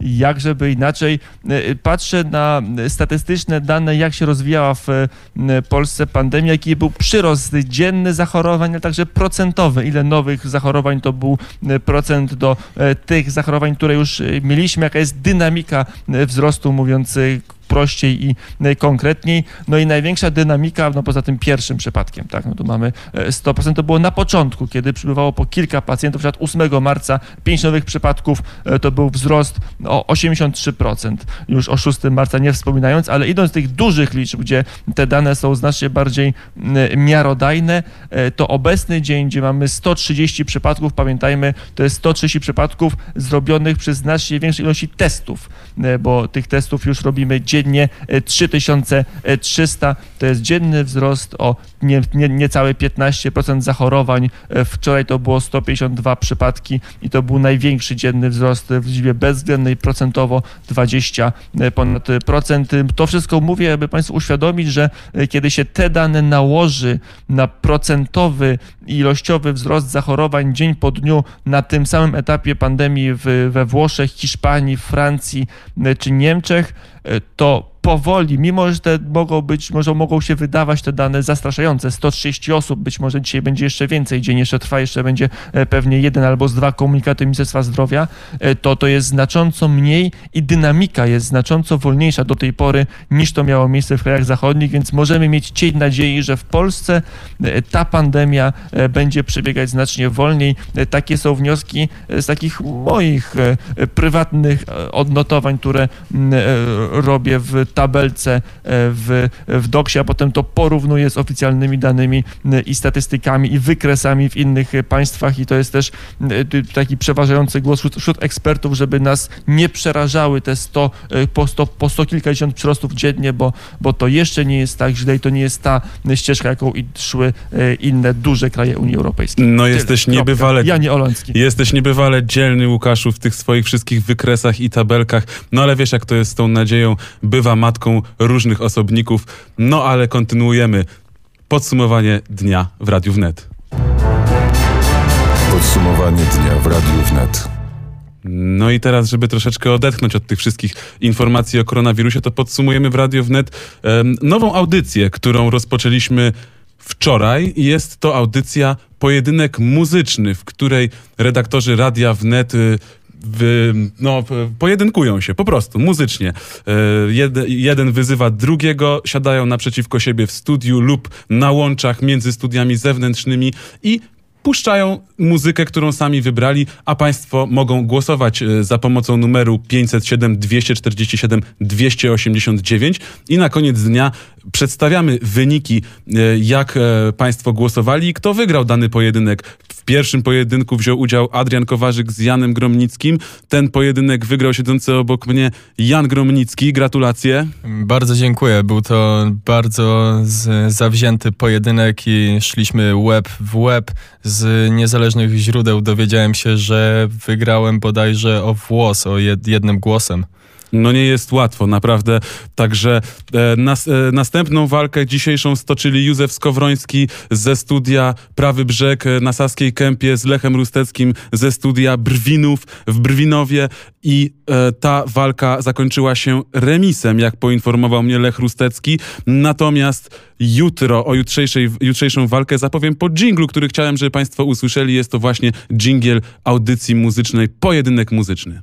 F: Jak żeby inaczej. Y, Patrzę na statystyczne dane, jak się rozwijała w Polsce pandemia, jaki był przyrost dzienny zachorowań, ale także procentowy. Ile nowych zachorowań to był procent do tych zachorowań, które już mieliśmy, jaka jest dynamika wzrostu, mówiąc prościej i konkretniej. No i największa dynamika, no poza tym pierwszym przypadkiem, tak, no tu mamy e, 100%, to było na początku, kiedy przybywało po kilka pacjentów, na przykład 8 marca, 5 nowych przypadków, e, to był wzrost o 83%, już o 6 marca nie wspominając, ale idąc z tych dużych liczb, gdzie te dane są znacznie bardziej miarodajne, e, to obecny dzień, gdzie mamy 130 przypadków, pamiętajmy, to jest 130 przypadków zrobionych przez znacznie większej ilości testów, e, bo tych testów już robimy dziennie e, 3300, to jest dzienny wzrost o nie, nie, niecałe 15% zachorowań. E, Wczoraj to było 152 przypadki i to był największy dzienny wzrost w liczbie bezwzględnej, procentowo 20 ponad procent. To wszystko mówię, aby Państwu uświadomić, że e, kiedy się te dane nałoży na procentowy i ilościowy wzrost zachorowań dzień po dniu na tym samym etapie pandemii w, we Włoszech, Hiszpanii, Francji e, czy Niemczech, e, to powoli, mimo że te mogą być, może mogą się wydawać te dane zastraszające, 130 osób, być może dzisiaj będzie jeszcze więcej, dzień jeszcze trwa, jeszcze będzie e, pewnie jeden albo z dwa komunikaty Ministerstwa Zdrowia, e, to to jest znacząco mniej i dynamika jest znacząco wolniejsza do tej pory niż to miało miejsce w krajach zachodnich, więc możemy mieć cień nadziei, że w Polsce e, ta pandemia będzie przebiegać znacznie wolniej. Takie są wnioski z takich moich prywatnych odnotowań, które m, e, robię w tabelce e, w, w doksie, a potem to porównuje z oficjalnymi danymi e, i statystykami i wykresami w innych e, państwach i to jest też taki przeważający głos wśród, wśród ekspertów, żeby nas nie przerażały te 100, e, po 100, po 100 kilkadziesiąt przyrostów dziennie, bo, bo to jeszcze nie jest tak źle i to nie jest ta ścieżka, jaką szły inne duże kraje Unii Europejskiej.
B: No
F: Tyle.
B: jesteś niebywale
F: Ja nie Oloński.
B: Jesteś niebywale dzielny, Łukaszu, w tych swoich wszystkich wykresach i tabelkach. No ale wiesz, jak to jest z tą nadzieją. Bywa matką różnych osobników. No ale kontynuujemy. Podsumowanie dnia w Radiu Wnet.
A: Podsumowanie dnia w Radiu Wnet.
B: No i teraz, żeby troszeczkę odetchnąć od tych wszystkich informacji o koronawirusie, to podsumujemy w Radio Wnet em, nową audycję, którą rozpoczęliśmy wczoraj. Jest to audycja Pojedynek Muzyczny, w której redaktorzy Radia Wnet no, pojedynkują się po prostu muzycznie. E, Jed, jeden wyzywa drugiego, siadają naprzeciwko siebie w studiu lub na łączach między studiami zewnętrznymi i puszczają muzykę, którą sami wybrali, a Państwo mogą głosować e, za pomocą numeru 507 247 289 i na koniec dnia przedstawiamy wyniki, e, jak e, Państwo głosowali i kto wygrał dany pojedynek. W pierwszym pojedynku wziął udział Adrian Kowarzyk z Janem Gromnickim. Ten pojedynek wygrał siedzący obok mnie Jan Gromnicki. Gratulacje.
C: Bardzo dziękuję. Był to bardzo zawzięty pojedynek i szliśmy łeb w łeb. Z niezależnych źródeł dowiedziałem się, że wygrałem bodajże o włos, o jed, jednym głosem.
B: No nie jest łatwo, naprawdę. Także e, nas, e, następną walkę dzisiejszą stoczyli Józef Skowroński ze studia Prawy Brzeg e, na Saskiej Kępie z Lechem Rusteckim ze studia Brwinów w Brwinowie i e, ta walka zakończyła się remisem, jak poinformował mnie Lech Rustecki. Natomiast jutro, o jutrzejszej, jutrzejszą walkę zapowiem po dżinglu, który chciałem, żeby Państwo usłyszeli. Jest to właśnie dżingiel audycji muzycznej, pojedynek muzyczny.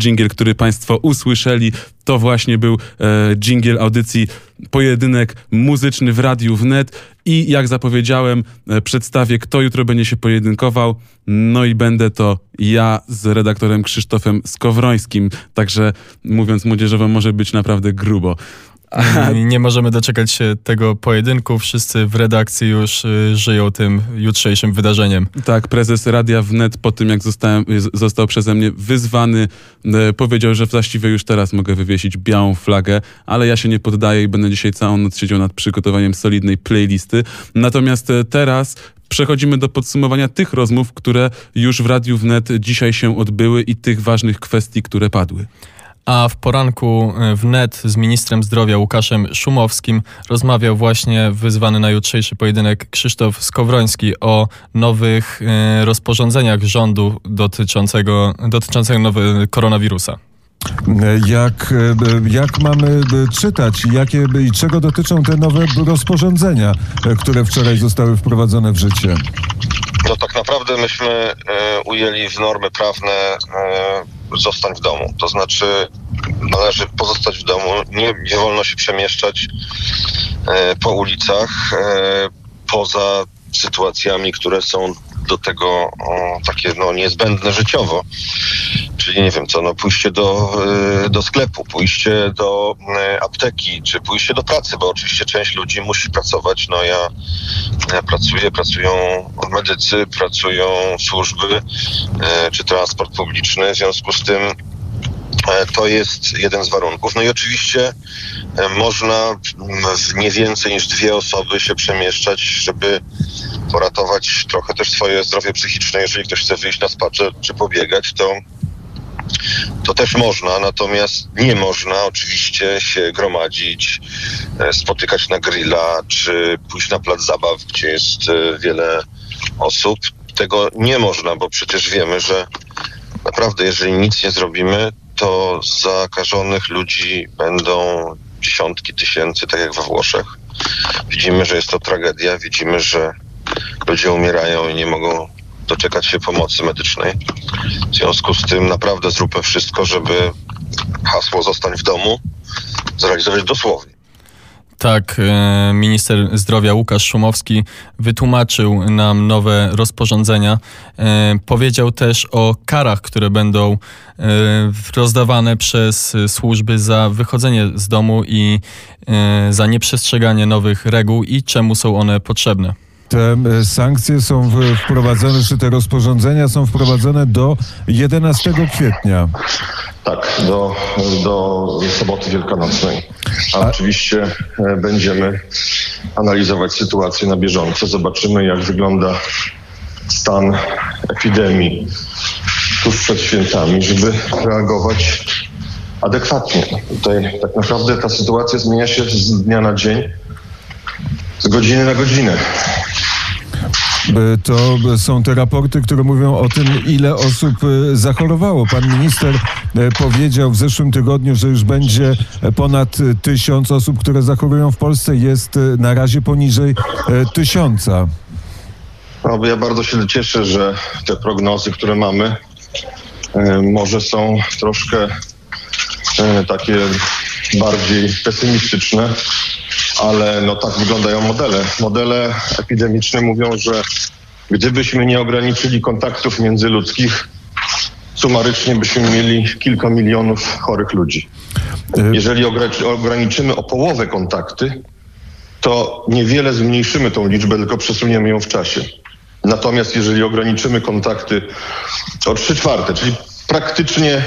B: Dżingiel, który Państwo usłyszeli, to właśnie był e, dżingiel audycji Pojedynek Muzyczny w Radiu Wnet. I jak zapowiedziałem, e, przedstawię, kto jutro będzie się pojedynkował. No i będę to ja z redaktorem Krzysztofem Skowrońskim. Także mówiąc młodzieżowo, może być naprawdę grubo.
C: Nie możemy doczekać się tego pojedynku. Wszyscy w redakcji już y, żyją tym jutrzejszym wydarzeniem.
B: Tak, prezes Radia Wnet po tym, jak zostałem, został przeze mnie wyzwany, e, powiedział, że właściwie już teraz mogę wywiesić białą flagę, ale ja się nie poddaję i będę dzisiaj całą noc siedział nad przygotowaniem solidnej playlisty. Natomiast e, teraz przechodzimy do podsumowania tych rozmów, które już w Radiu Wnet dzisiaj się odbyły i tych ważnych kwestii, które padły.
C: A w poranku y, wnet z ministrem zdrowia Łukaszem Szumowskim rozmawiał właśnie wyzwany na jutrzejszy pojedynek Krzysztof Skowroński o nowych y, rozporządzeniach rządu dotyczącego, dotyczącego nowy, koronawirusa.
H: Jak, e, jak mamy e, czytać, jakie, i czego dotyczą te nowe rozporządzenia, e, które wczoraj zostały wprowadzone w życie?
I: No tak naprawdę myśmy e, ujęli w normy prawne e, zostań w domu. To znaczy należy pozostać w domu, nie, nie wolno się przemieszczać e, po ulicach poza sytuacjami, które są do tego o, takie no, niezbędne życiowo. Czyli nie wiem co, no pójście do, e, do sklepu, pójście do e, apteki, czy pójście do pracy, bo oczywiście część ludzi musi pracować. No ja ja pracuję, pracują medycy, pracują służby e, czy transport publiczny. W związku z tym to jest jeden z warunków. No i oczywiście e, można w nie więcej niż dwie osoby się przemieszczać, żeby poratować trochę też swoje zdrowie psychiczne. Jeżeli ktoś chce wyjść na spacer czy pobiegać, to to też można, natomiast nie można oczywiście się gromadzić, e, spotykać na grilla, czy pójść na plac zabaw, gdzie jest e, wiele osób. Tego nie można, bo przecież wiemy, że naprawdę, jeżeli nic nie zrobimy, to zakażonych ludzi będą dziesiątki tysięcy, tak jak we Włoszech. Widzimy, że jest to tragedia, widzimy, że ludzie umierają i nie mogą
J: doczekać się pomocy medycznej. W związku z tym naprawdę zróbmy wszystko, żeby hasło zostań w domu zrealizować dosłownie.
C: Tak, e, minister zdrowia Łukasz Szumowski wytłumaczył nam nowe rozporządzenia. E, Powiedział też o karach, które będą e, rozdawane przez służby za wychodzenie z domu i za nieprzestrzeganie nowych reguł i czemu są one potrzebne.
H: Te e, sankcje są wprowadzone, czy te rozporządzenia są wprowadzone do 11 kwietnia.
J: Tak, do, do soboty wielkanocnej. A oczywiście e, będziemy analizować sytuację na bieżąco. Zobaczymy, jak wygląda stan epidemii tuż przed świętami, żeby reagować adekwatnie. Tutaj tak naprawdę ta sytuacja zmienia się z dnia na dzień, z godziny na godzinę.
H: To są te raporty, które mówią o tym, ile osób e, zachorowało. Pan minister e, powiedział w zeszłym tygodniu, że już będzie ponad e, tysiąc osób, które zachorują w Polsce. Jest na razie poniżej tysiąca.
J: Ja bardzo się cieszę, że te prognozy, które mamy, może są troszkę takie bardziej pesymistyczne, ale no tak wyglądają modele. Modele epidemiczne mówią, że gdybyśmy nie ograniczyli kontaktów międzyludzkich, sumarycznie byśmy mieli kilka milionów chorych ludzi.
H: E,
J: Jeżeli ogra- ograniczymy o połowę kontakty, to niewiele zmniejszymy tą liczbę, tylko przesuniemy ją w czasie. Natomiast jeżeli ograniczymy kontakty o 3 czwarte, czyli praktycznie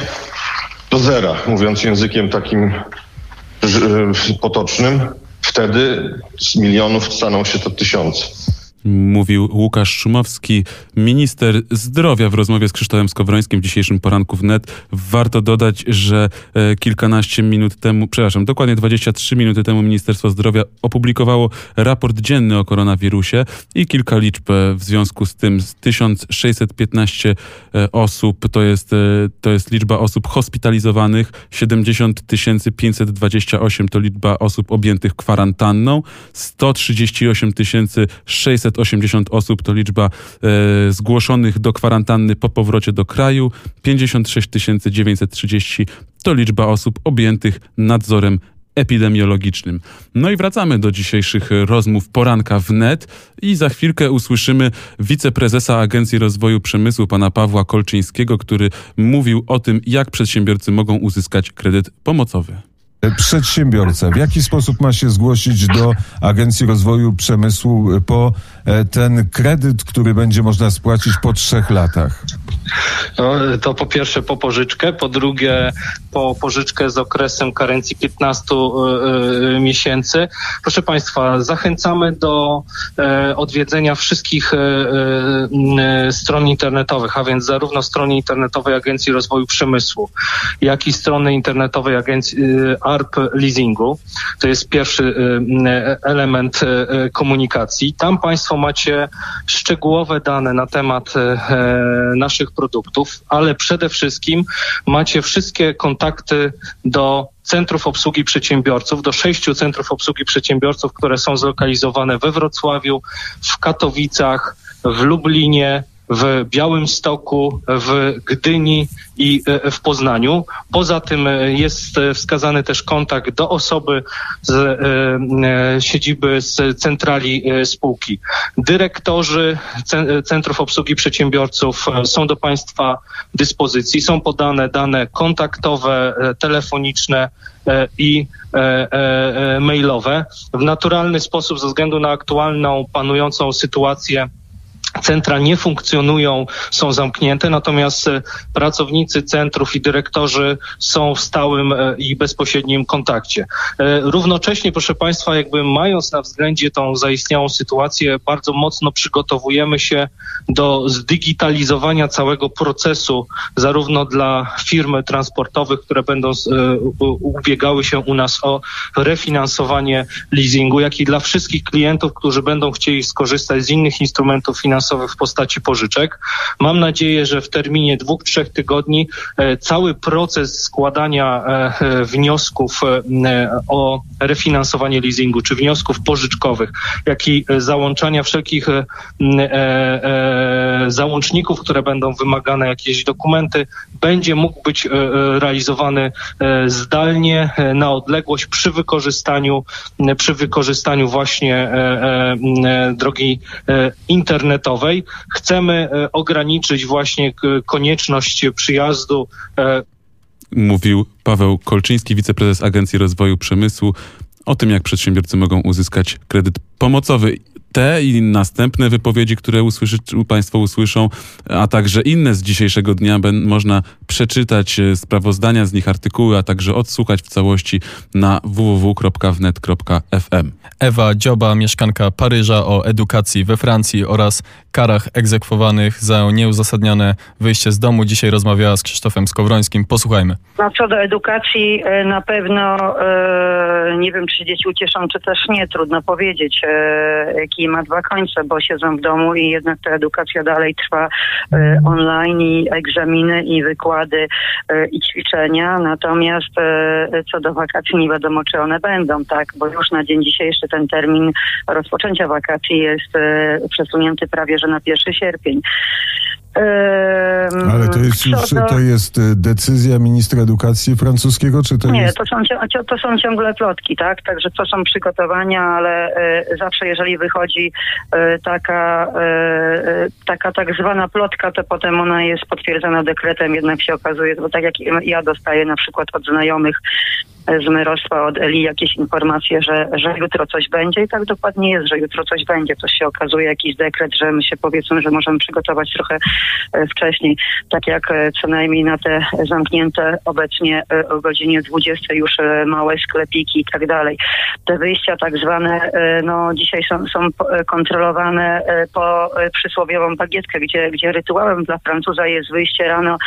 J: do zera, mówiąc językiem takim potocznym, wtedy z milionów staną się to tysiące.
B: Mówił Łukasz Szumowski, minister zdrowia w rozmowie z Krzysztofem Skowrońskim w dzisiejszym poranku wnet. Warto dodać, że e, kilkanaście minut temu, przepraszam, dokładnie 23 minuty temu Ministerstwo Zdrowia opublikowało raport dzienny o koronawirusie i kilka liczb e, w związku z tym. Z 1615 e, osób to jest, to jest liczba osób hospitalizowanych, 70 528 to liczba osób objętych kwarantanną, 138 680 osób to liczba e, zgłoszonych do kwarantanny po powrocie do kraju, 56 930 to liczba osób objętych nadzorem epidemiologicznym. No i wracamy do dzisiejszych rozmów poranka wnet i za chwilkę usłyszymy wiceprezesa Agencji Rozwoju Przemysłu pana Pawła Kolczyńskiego, który mówił o tym, jak przedsiębiorcy mogą uzyskać kredyt pomocowy.
H: E, Przedsiębiorca, w jaki sposób ma się zgłosić do Agencji Rozwoju Przemysłu e, po e, ten kredyt, który będzie można spłacić po trzech latach?
K: No, to po pierwsze po pożyczkę, po drugie po pożyczkę z okresem karencji 15 y, y, miesięcy. Proszę Państwa, zachęcamy do e, odwiedzenia wszystkich e, e, stron internetowych, a więc zarówno strony internetowej Agencji Rozwoju Przemysłu, jak i strony internetowej Agencji y, ARP Leasingu. To jest pierwszy y, element y, komunikacji. Tam Państwo macie szczegółowe dane na temat e, naszych produktów, ale przede wszystkim macie wszystkie kontakty do centrów obsługi przedsiębiorców, do sześciu centrów obsługi przedsiębiorców, które są zlokalizowane we Wrocławiu, w Katowicach, w Lublinie, w Białymstoku, w Gdyni i e, w Poznaniu. Poza tym e, jest e, wskazany też kontakt do osoby z siedziby z centrali spółki. Dyrektorzy ce- Centrów Obsługi Przedsiębiorców są do Państwa dyspozycji. Są podane dane kontaktowe, telefoniczne i mailowe. W naturalny sposób, ze względu na aktualną, panującą sytuację, Centra nie funkcjonują, są zamknięte, natomiast e, pracownicy centrów i dyrektorzy są w stałym e, i bezpośrednim kontakcie. E, Równocześnie, proszę Państwa, jakby mając na względzie tą zaistniałą sytuację, bardzo mocno przygotowujemy się do zdigitalizowania całego procesu, zarówno dla firm transportowych, które będą ubiegały się u nas o refinansowanie leasingu, jak i dla wszystkich klientów, którzy będą chcieli skorzystać z innych instrumentów finansowych finansowych w postaci pożyczek. Mam nadzieję, że w terminie dwóch, trzech tygodni e, cały proces składania e, wniosków e, o refinansowanie leasingu, czy wniosków pożyczkowych, jak i załączania wszelkich załączników, które będą wymagane, jakieś dokumenty, będzie mógł być realizowany zdalnie, na odległość przy wykorzystaniu, przy wykorzystaniu właśnie drogi e, Chcemy e, ograniczyć właśnie konieczność przyjazdu e,
B: Mówił Paweł Kolczyński, wiceprezes Agencji Rozwoju Przemysłu, o tym, jak przedsiębiorcy mogą uzyskać kredyt pomocowy. Te i następne wypowiedzi, które usłyszy, Państwo usłyszą, a także inne z dzisiejszego dnia, ben, można przeczytać e, sprawozdania z nich, artykuły, a także odsłuchać w całości na www.wnet.fm.
C: Ewa Dzioba, mieszkanka Paryża o edukacji we Francji oraz karach egzekwowanych za nieuzasadnione wyjście z domu. Dzisiaj rozmawiała z Krzysztofem Skowrońskim. Posłuchajmy.
L: No co do edukacji, e, na pewno e, nie wiem, czy dzieci ucieszą, czy też nie, trudno powiedzieć. E, kij ma dwa końce, bo siedzą w domu i jednak ta edukacja dalej trwa e, online i egzaminy i wykłady e, i ćwiczenia. Natomiast e, co do wakacji nie wiadomo, czy one będą, tak, bo już na dzień dzisiejszy ten termin rozpoczęcia wakacji jest e, przesunięty prawie, że na 1 sierpień.
H: Ale to jest już
L: do-
H: to jest e, decyzja ministra edukacji francuskiego, czy to
L: nie,
H: jest...
L: to są, to są ciągle plotki, tak? Także to są przygotowania, ale e, zawsze jeżeli wychodzi e, taka, taka tak zwana plotka, to potem ona jest potwierdzona dekretem, jednak się okazuje, bo tak jak ja dostaję na przykład od znajomych z myrostwa, od Eli jakieś informacje, że, że jutro coś będzie i tak dokładnie jest, że jutro coś będzie. To się okazuje jakiś dekret, że my się powiedzmy, że możemy przygotować trochę wcześniej, tak jak e, co najmniej na te zamknięte obecnie e, o godzinie 20 już e, małe sklepiki i tak dalej. Te wyjścia tak zwane, e, no dzisiaj są, są e, kontrolowane e, po e, przysłowiową bagietkę, gdzie, gdzie rytuałem dla Francuza jest wyjście rano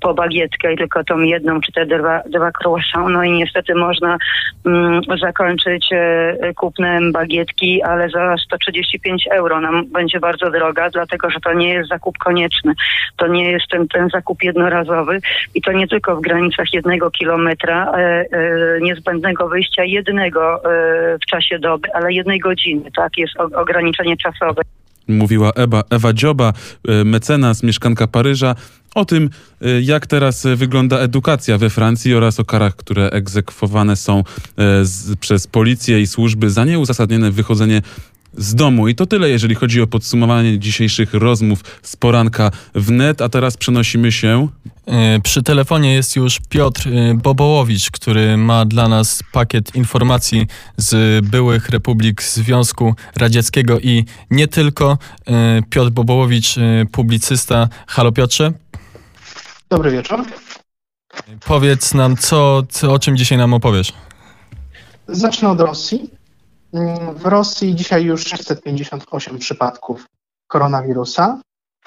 L: po bagietkę i tylko tą jedną czy te dwa, dwa croissant, no i niestety można mm, zakończyć e, kupnem bagietki, ale za 135 euro nam będzie bardzo droga, dlatego że to nie jest zakup konieczny. To nie jest ten, ten zakup jednorazowy i to nie tylko w granicach jednego kilometra e, e, niezbędnego wyjścia jednego e, w czasie doby, ale jednej godziny, tak? Jest o, ograniczenie czasowe.
B: Mówiła Ewa, Ewa Dzioba, e, mecenas, mieszkanka Paryża, o tym, e, jak teraz wygląda edukacja we Francji oraz o karach, które egzekwowane są e, z, przez policję i służby za nieuzasadnione wychodzenie z domu. I to tyle, jeżeli chodzi o podsumowanie dzisiejszych rozmów z poranka w net, a teraz przenosimy się
C: E, Przy telefonie jest już Piotr e, Bobołowicz, który ma dla nas pakiet informacji z byłych republik Związku Radzieckiego i nie tylko. E, Piotr Bobołowicz, publicysta. Halo Piotrze,
M: Dobry wieczór.
C: powiedz nam, co, co, o czym dzisiaj nam opowiesz.
M: Zacznę od Rosji. Mm, W Rosji dzisiaj już 658 przypadków koronawirusa.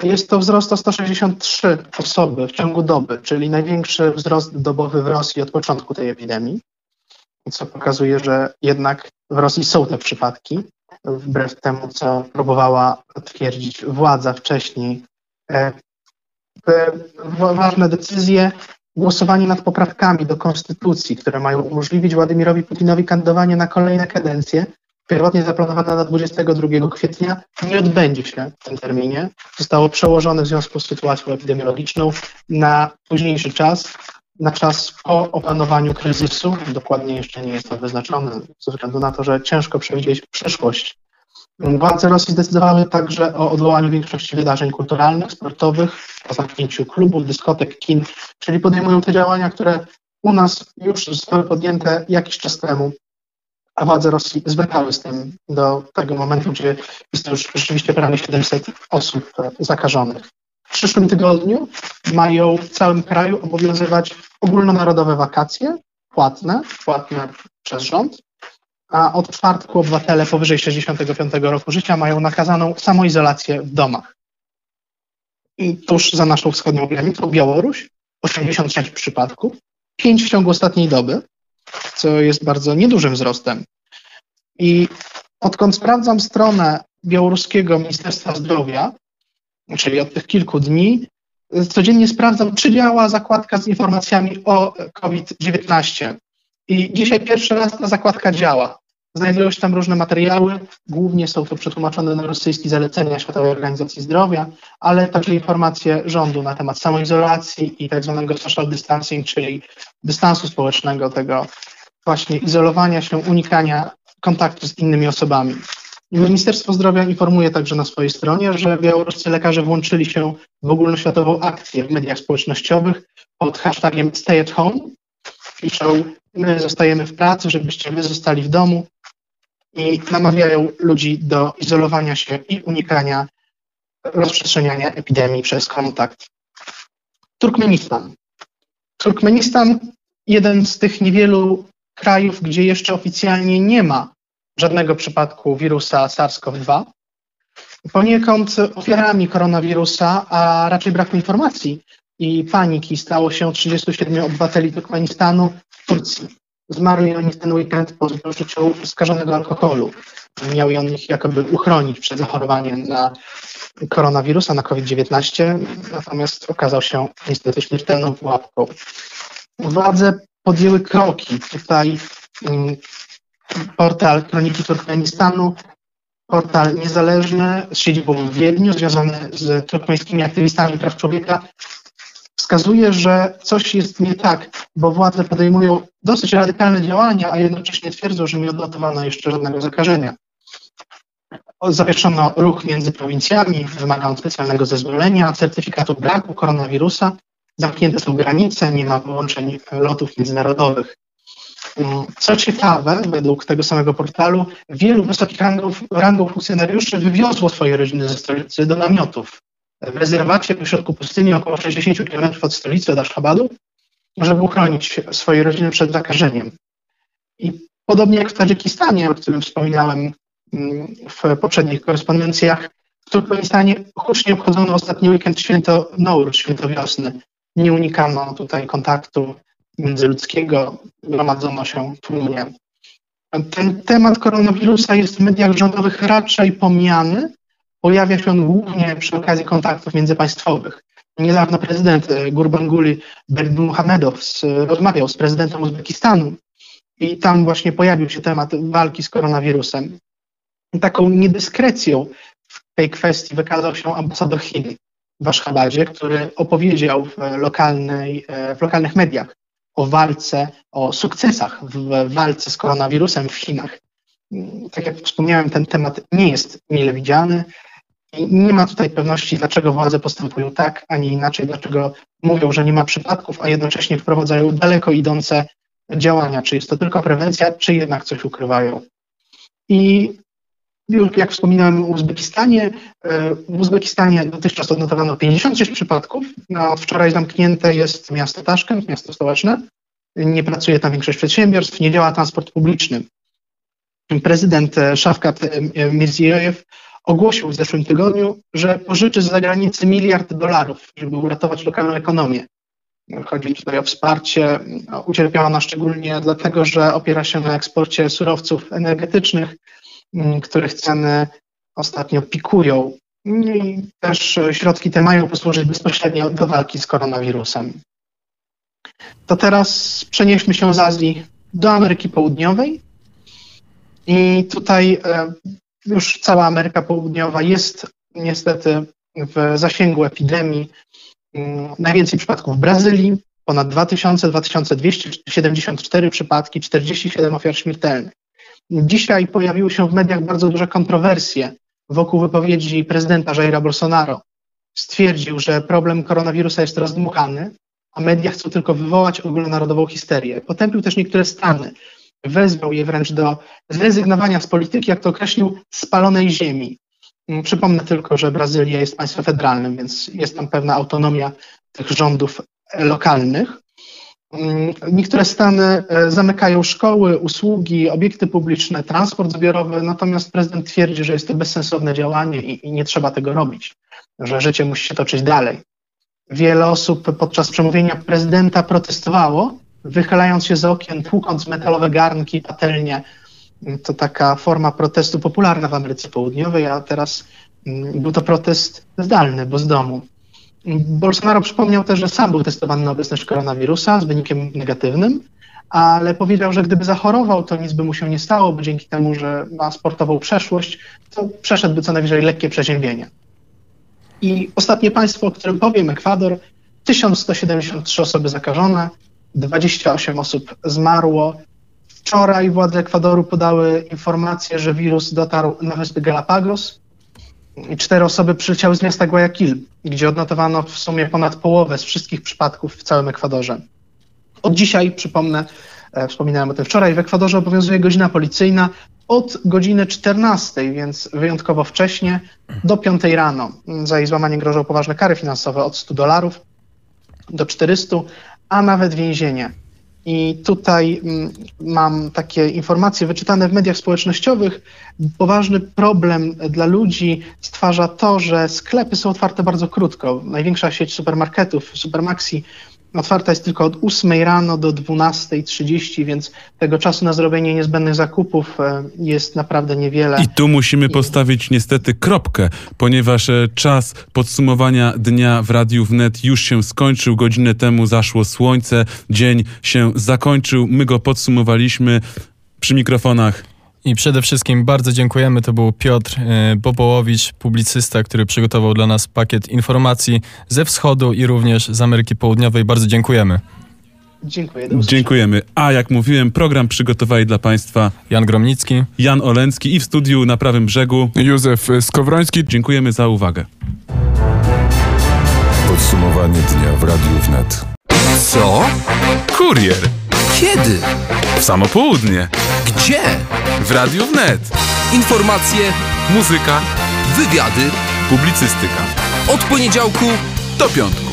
M: Jest to wzrost o 163 osoby w ciągu doby, czyli największy wzrost dobowy w Rosji od początku tej epidemii. Co pokazuje, że jednak w Rosji są te przypadki, wbrew temu, co próbowała twierdzić władza wcześniej. E, wa- Ważne decyzje głosowanie nad poprawkami do konstytucji, które mają umożliwić Władimirowi Putinowi kandydowanie na kolejne kadencje, pierwotnie zaplanowane na 22 kwietnia, nie odbędzie się w tym terminie. Zostało przełożone w związku z sytuacją epidemiologiczną na późniejszy czas, na czas po opanowaniu kryzysu. Dokładnie jeszcze nie jest to wyznaczone, ze względu na to, że ciężko przewidzieć przyszłość. Władze Rosji zdecydowały także o odwołaniu większości wydarzeń kulturalnych, sportowych, o zamknięciu klubów, dyskotek, kin, czyli podejmują te działania, które u nas już zostały podjęte jakiś czas temu, a władze Rosji zwlekały z tym do tego momentu, gdzie jest już rzeczywiście prawie 700 osób zakażonych. W przyszłym tygodniu mają w całym kraju obowiązywać ogólnonarodowe wakacje, płatne, płatne przez rząd, a od czwartku obywatele powyżej 65 roku życia mają nakazaną samoizolację w domach. I tuż za naszą wschodnią granicą Białoruś 86 przypadków, 5 w ciągu ostatniej doby, co jest bardzo niedużym wzrostem. I odkąd sprawdzam stronę białoruskiego Ministerstwa Zdrowia, czyli od tych kilku dni, codziennie sprawdzam, czy działa zakładka z informacjami o COVID-19. I dzisiaj pierwszy raz ta zakładka działa. Znajdują się tam różne materiały, głównie są to przetłumaczone na rosyjski zalecenia Światowej Organizacji Zdrowia, ale także informacje rządu na temat samoizolacji i tak zwanego social distancing, czyli dystansu społecznego, tego właśnie izolowania się, unikania kontaktu z innymi osobami. Ministerstwo Zdrowia informuje także na swojej stronie, że białoruscy lekarze włączyli się w ogólnoświatową akcję w mediach społecznościowych pod hashtagiem Stay at Home. Piszą, my zostajemy w pracy, żebyście wy zostali w domu i namawiają ludzi do izolowania się i unikania rozprzestrzeniania epidemii przez kontakt. Turkmenistan. Turkmenistan, jeden z tych niewielu krajów, gdzie jeszcze oficjalnie nie ma żadnego przypadku wirusa SARS-CoV-2. Poniekąd ofiarami koronawirusa, a raczej braku informacji i paniki stało się 37 obywateli Turkmenistanu Turcji. Zmarli oni ten weekend po spożyciu skażonego alkoholu. Miał on ich jakoby uchronić przed zachorowaniem na koronawirusa, na COVID-19, natomiast okazał się niestety śmiertelną pułapką. Władze podjęły kroki. Tutaj mm, portal Kroniki Turkmenistanu, portal niezależny z siedzibą w Wiedniu, związany z turkmeńskimi aktywistami praw człowieka, wskazuje, że coś jest nie tak, bo władze podejmują dosyć radykalne działania, a jednocześnie twierdzą, że nie odnotowano jeszcze żadnego zakażenia. Zawieszono ruch między prowincjami, wymagał specjalnego zezwolenia, certyfikatu braku koronawirusa, zamknięte są granice, nie ma połączeń lotów międzynarodowych. Co ciekawe, według tego samego portalu, wielu wysokich rangów funkcjonariuszy wywiozło swoje rodziny ze stolicy do namiotów. W rezerwacie w środku pustyni, około 60 km od stolicy, od Ashhabadu, żeby uchronić swoje rodziny przed zakażeniem. I podobnie jak w Tadżykistanie, o którym wspominałem mm, w poprzednich korespondencjach, w Turkmenistanie hucznie obchodzono ostatni weekend święto Nowruz, święto wiosny. Nie unikano tutaj kontaktu międzyludzkiego, gromadzono się tłumnie. Ten temat koronawirusa jest w mediach rządowych raczej pomijany. Pojawia się on głównie przy okazji kontaktów międzypaństwowych. Niedawno prezydent Gurbanguly Berdimuhamedow rozmawiał z prezydentem Uzbekistanu i tam właśnie pojawił się temat walki z koronawirusem. Taką niedyskrecją w tej kwestii wykazał się ambasador Chin w Ashgabadzie, który opowiedział w, lokalnej, w lokalnych mediach o walce, o sukcesach w walce z koronawirusem w Chinach. Tak jak wspomniałem, ten temat nie jest mile widziany nie ma tutaj pewności, dlaczego władze postępują tak, a nie inaczej, dlaczego mówią, że nie ma przypadków, a jednocześnie wprowadzają daleko idące działania. Czy jest to tylko prewencja, czy jednak coś ukrywają. I jak wspominałem w Uzbekistanie, w Uzbekistanie dotychczas odnotowano 56 przypadków. Od wczoraj zamknięte jest miasto Taszkent, miasto stołeczne. Nie pracuje tam większość przedsiębiorstw, nie działa transport publiczny. Prezydent Szafkat Mirziejew ogłosił w zeszłym tygodniu, że pożyczy z zagranicy miliard dolarów, żeby uratować lokalną ekonomię. Chodzi tutaj o wsparcie. Ucierpiała ona szczególnie dlatego, że opiera się na eksporcie surowców energetycznych, których ceny ostatnio pikują. I też środki te mają posłużyć bezpośrednio do walki z koronawirusem. To teraz przenieśmy się z Azji do Ameryki Południowej. I tutaj już cała Ameryka Południowa jest niestety w zasięgu epidemii. Najwięcej przypadków w Brazylii, ponad 2000, 2274 przypadki, 47 ofiar śmiertelnych. Dzisiaj pojawiły się w mediach bardzo duże kontrowersje wokół wypowiedzi prezydenta Jaira Bolsonaro. Stwierdził, że problem koronawirusa jest rozdmuchany, a media chcą tylko wywołać ogólnonarodową histerię. Potępił też niektóre stany. Wezwał je wręcz do zrezygnowania z polityki, jak to określił, spalonej ziemi. Przypomnę tylko, że Brazylia jest państwem federalnym, więc jest tam pewna autonomia tych rządów lokalnych. Niektóre stany zamykają szkoły, usługi, obiekty publiczne, transport zbiorowy, natomiast prezydent twierdzi, że jest to bezsensowne działanie i, i nie trzeba tego robić, że życie musi się toczyć dalej. Wiele osób podczas przemówienia prezydenta protestowało, wychylając się z okien, tłukąc metalowe garnki, patelnie. To taka forma protestu popularna w Ameryce Południowej, a teraz Mm, Był to protest zdalny, bo z domu. Bolsonaro przypomniał też, że sam był testowany na obecność koronawirusa z wynikiem negatywnym, ale powiedział, że gdyby zachorował, to nic by mu się nie stało, bo dzięki temu, że ma sportową przeszłość, to przeszedłby co najwyżej lekkie przeziębienie. I ostatnie państwo, o którym powiem, Ekwador, 1173 osoby zakażone, 28 osób zmarło. Wczoraj władze Ekwadoru podały informację, że wirus dotarł na wyspy Galapagos i cztery osoby przyleciały z miasta Guayaquil, gdzie odnotowano w sumie ponad połowę z wszystkich przypadków w całym Ekwadorze. Od dzisiaj, przypomnę, e, wspominałem o tym wczoraj, w Ekwadorze obowiązuje godzina policyjna od godziny 14, więc wyjątkowo wcześnie, do 5 rano. Za jej złamanie grożą poważne kary finansowe od 100 dolarów do 400, a nawet więzienie. I tutaj mm, mam takie informacje wyczytane w mediach społecznościowych. Poważny problem dla ludzi stwarza to, że sklepy są otwarte bardzo krótko. Największa sieć supermarketów, Supermaxi, otwarta jest tylko od 8 rano do 12.30, więc tego czasu na zrobienie niezbędnych zakupów e, jest naprawdę niewiele.
B: I tu musimy postawić niestety kropkę, ponieważ e, czas podsumowania dnia w Radiu Wnet już się skończył. Godzinę temu zaszło słońce, dzień się zakończył. My go podsumowaliśmy przy mikrofonach.
C: I przede wszystkim bardzo dziękujemy. To był Piotr e, Bobołowicz, publicysta, który przygotował dla nas pakiet informacji ze wschodu i również z Ameryki Południowej. Bardzo dziękujemy.
M: Dziękuję.
B: Dziękujemy. A jak mówiłem, program przygotowali dla Państwa
C: Jan Gromnicki,
B: Jan Olencki i w studiu na prawym brzegu
D: Józef Skowroński.
B: Dziękujemy za uwagę.
A: Podsumowanie dnia w Radiu Wnet.
N: Co?
B: Kurier.
N: Kiedy?
B: W samo południe.
N: Gdzie?
B: W Radiu Wnet.
N: Informacje,
B: Muzyka,
N: wywiady
B: publicystyka.
N: od poniedziałku
B: Do piątku.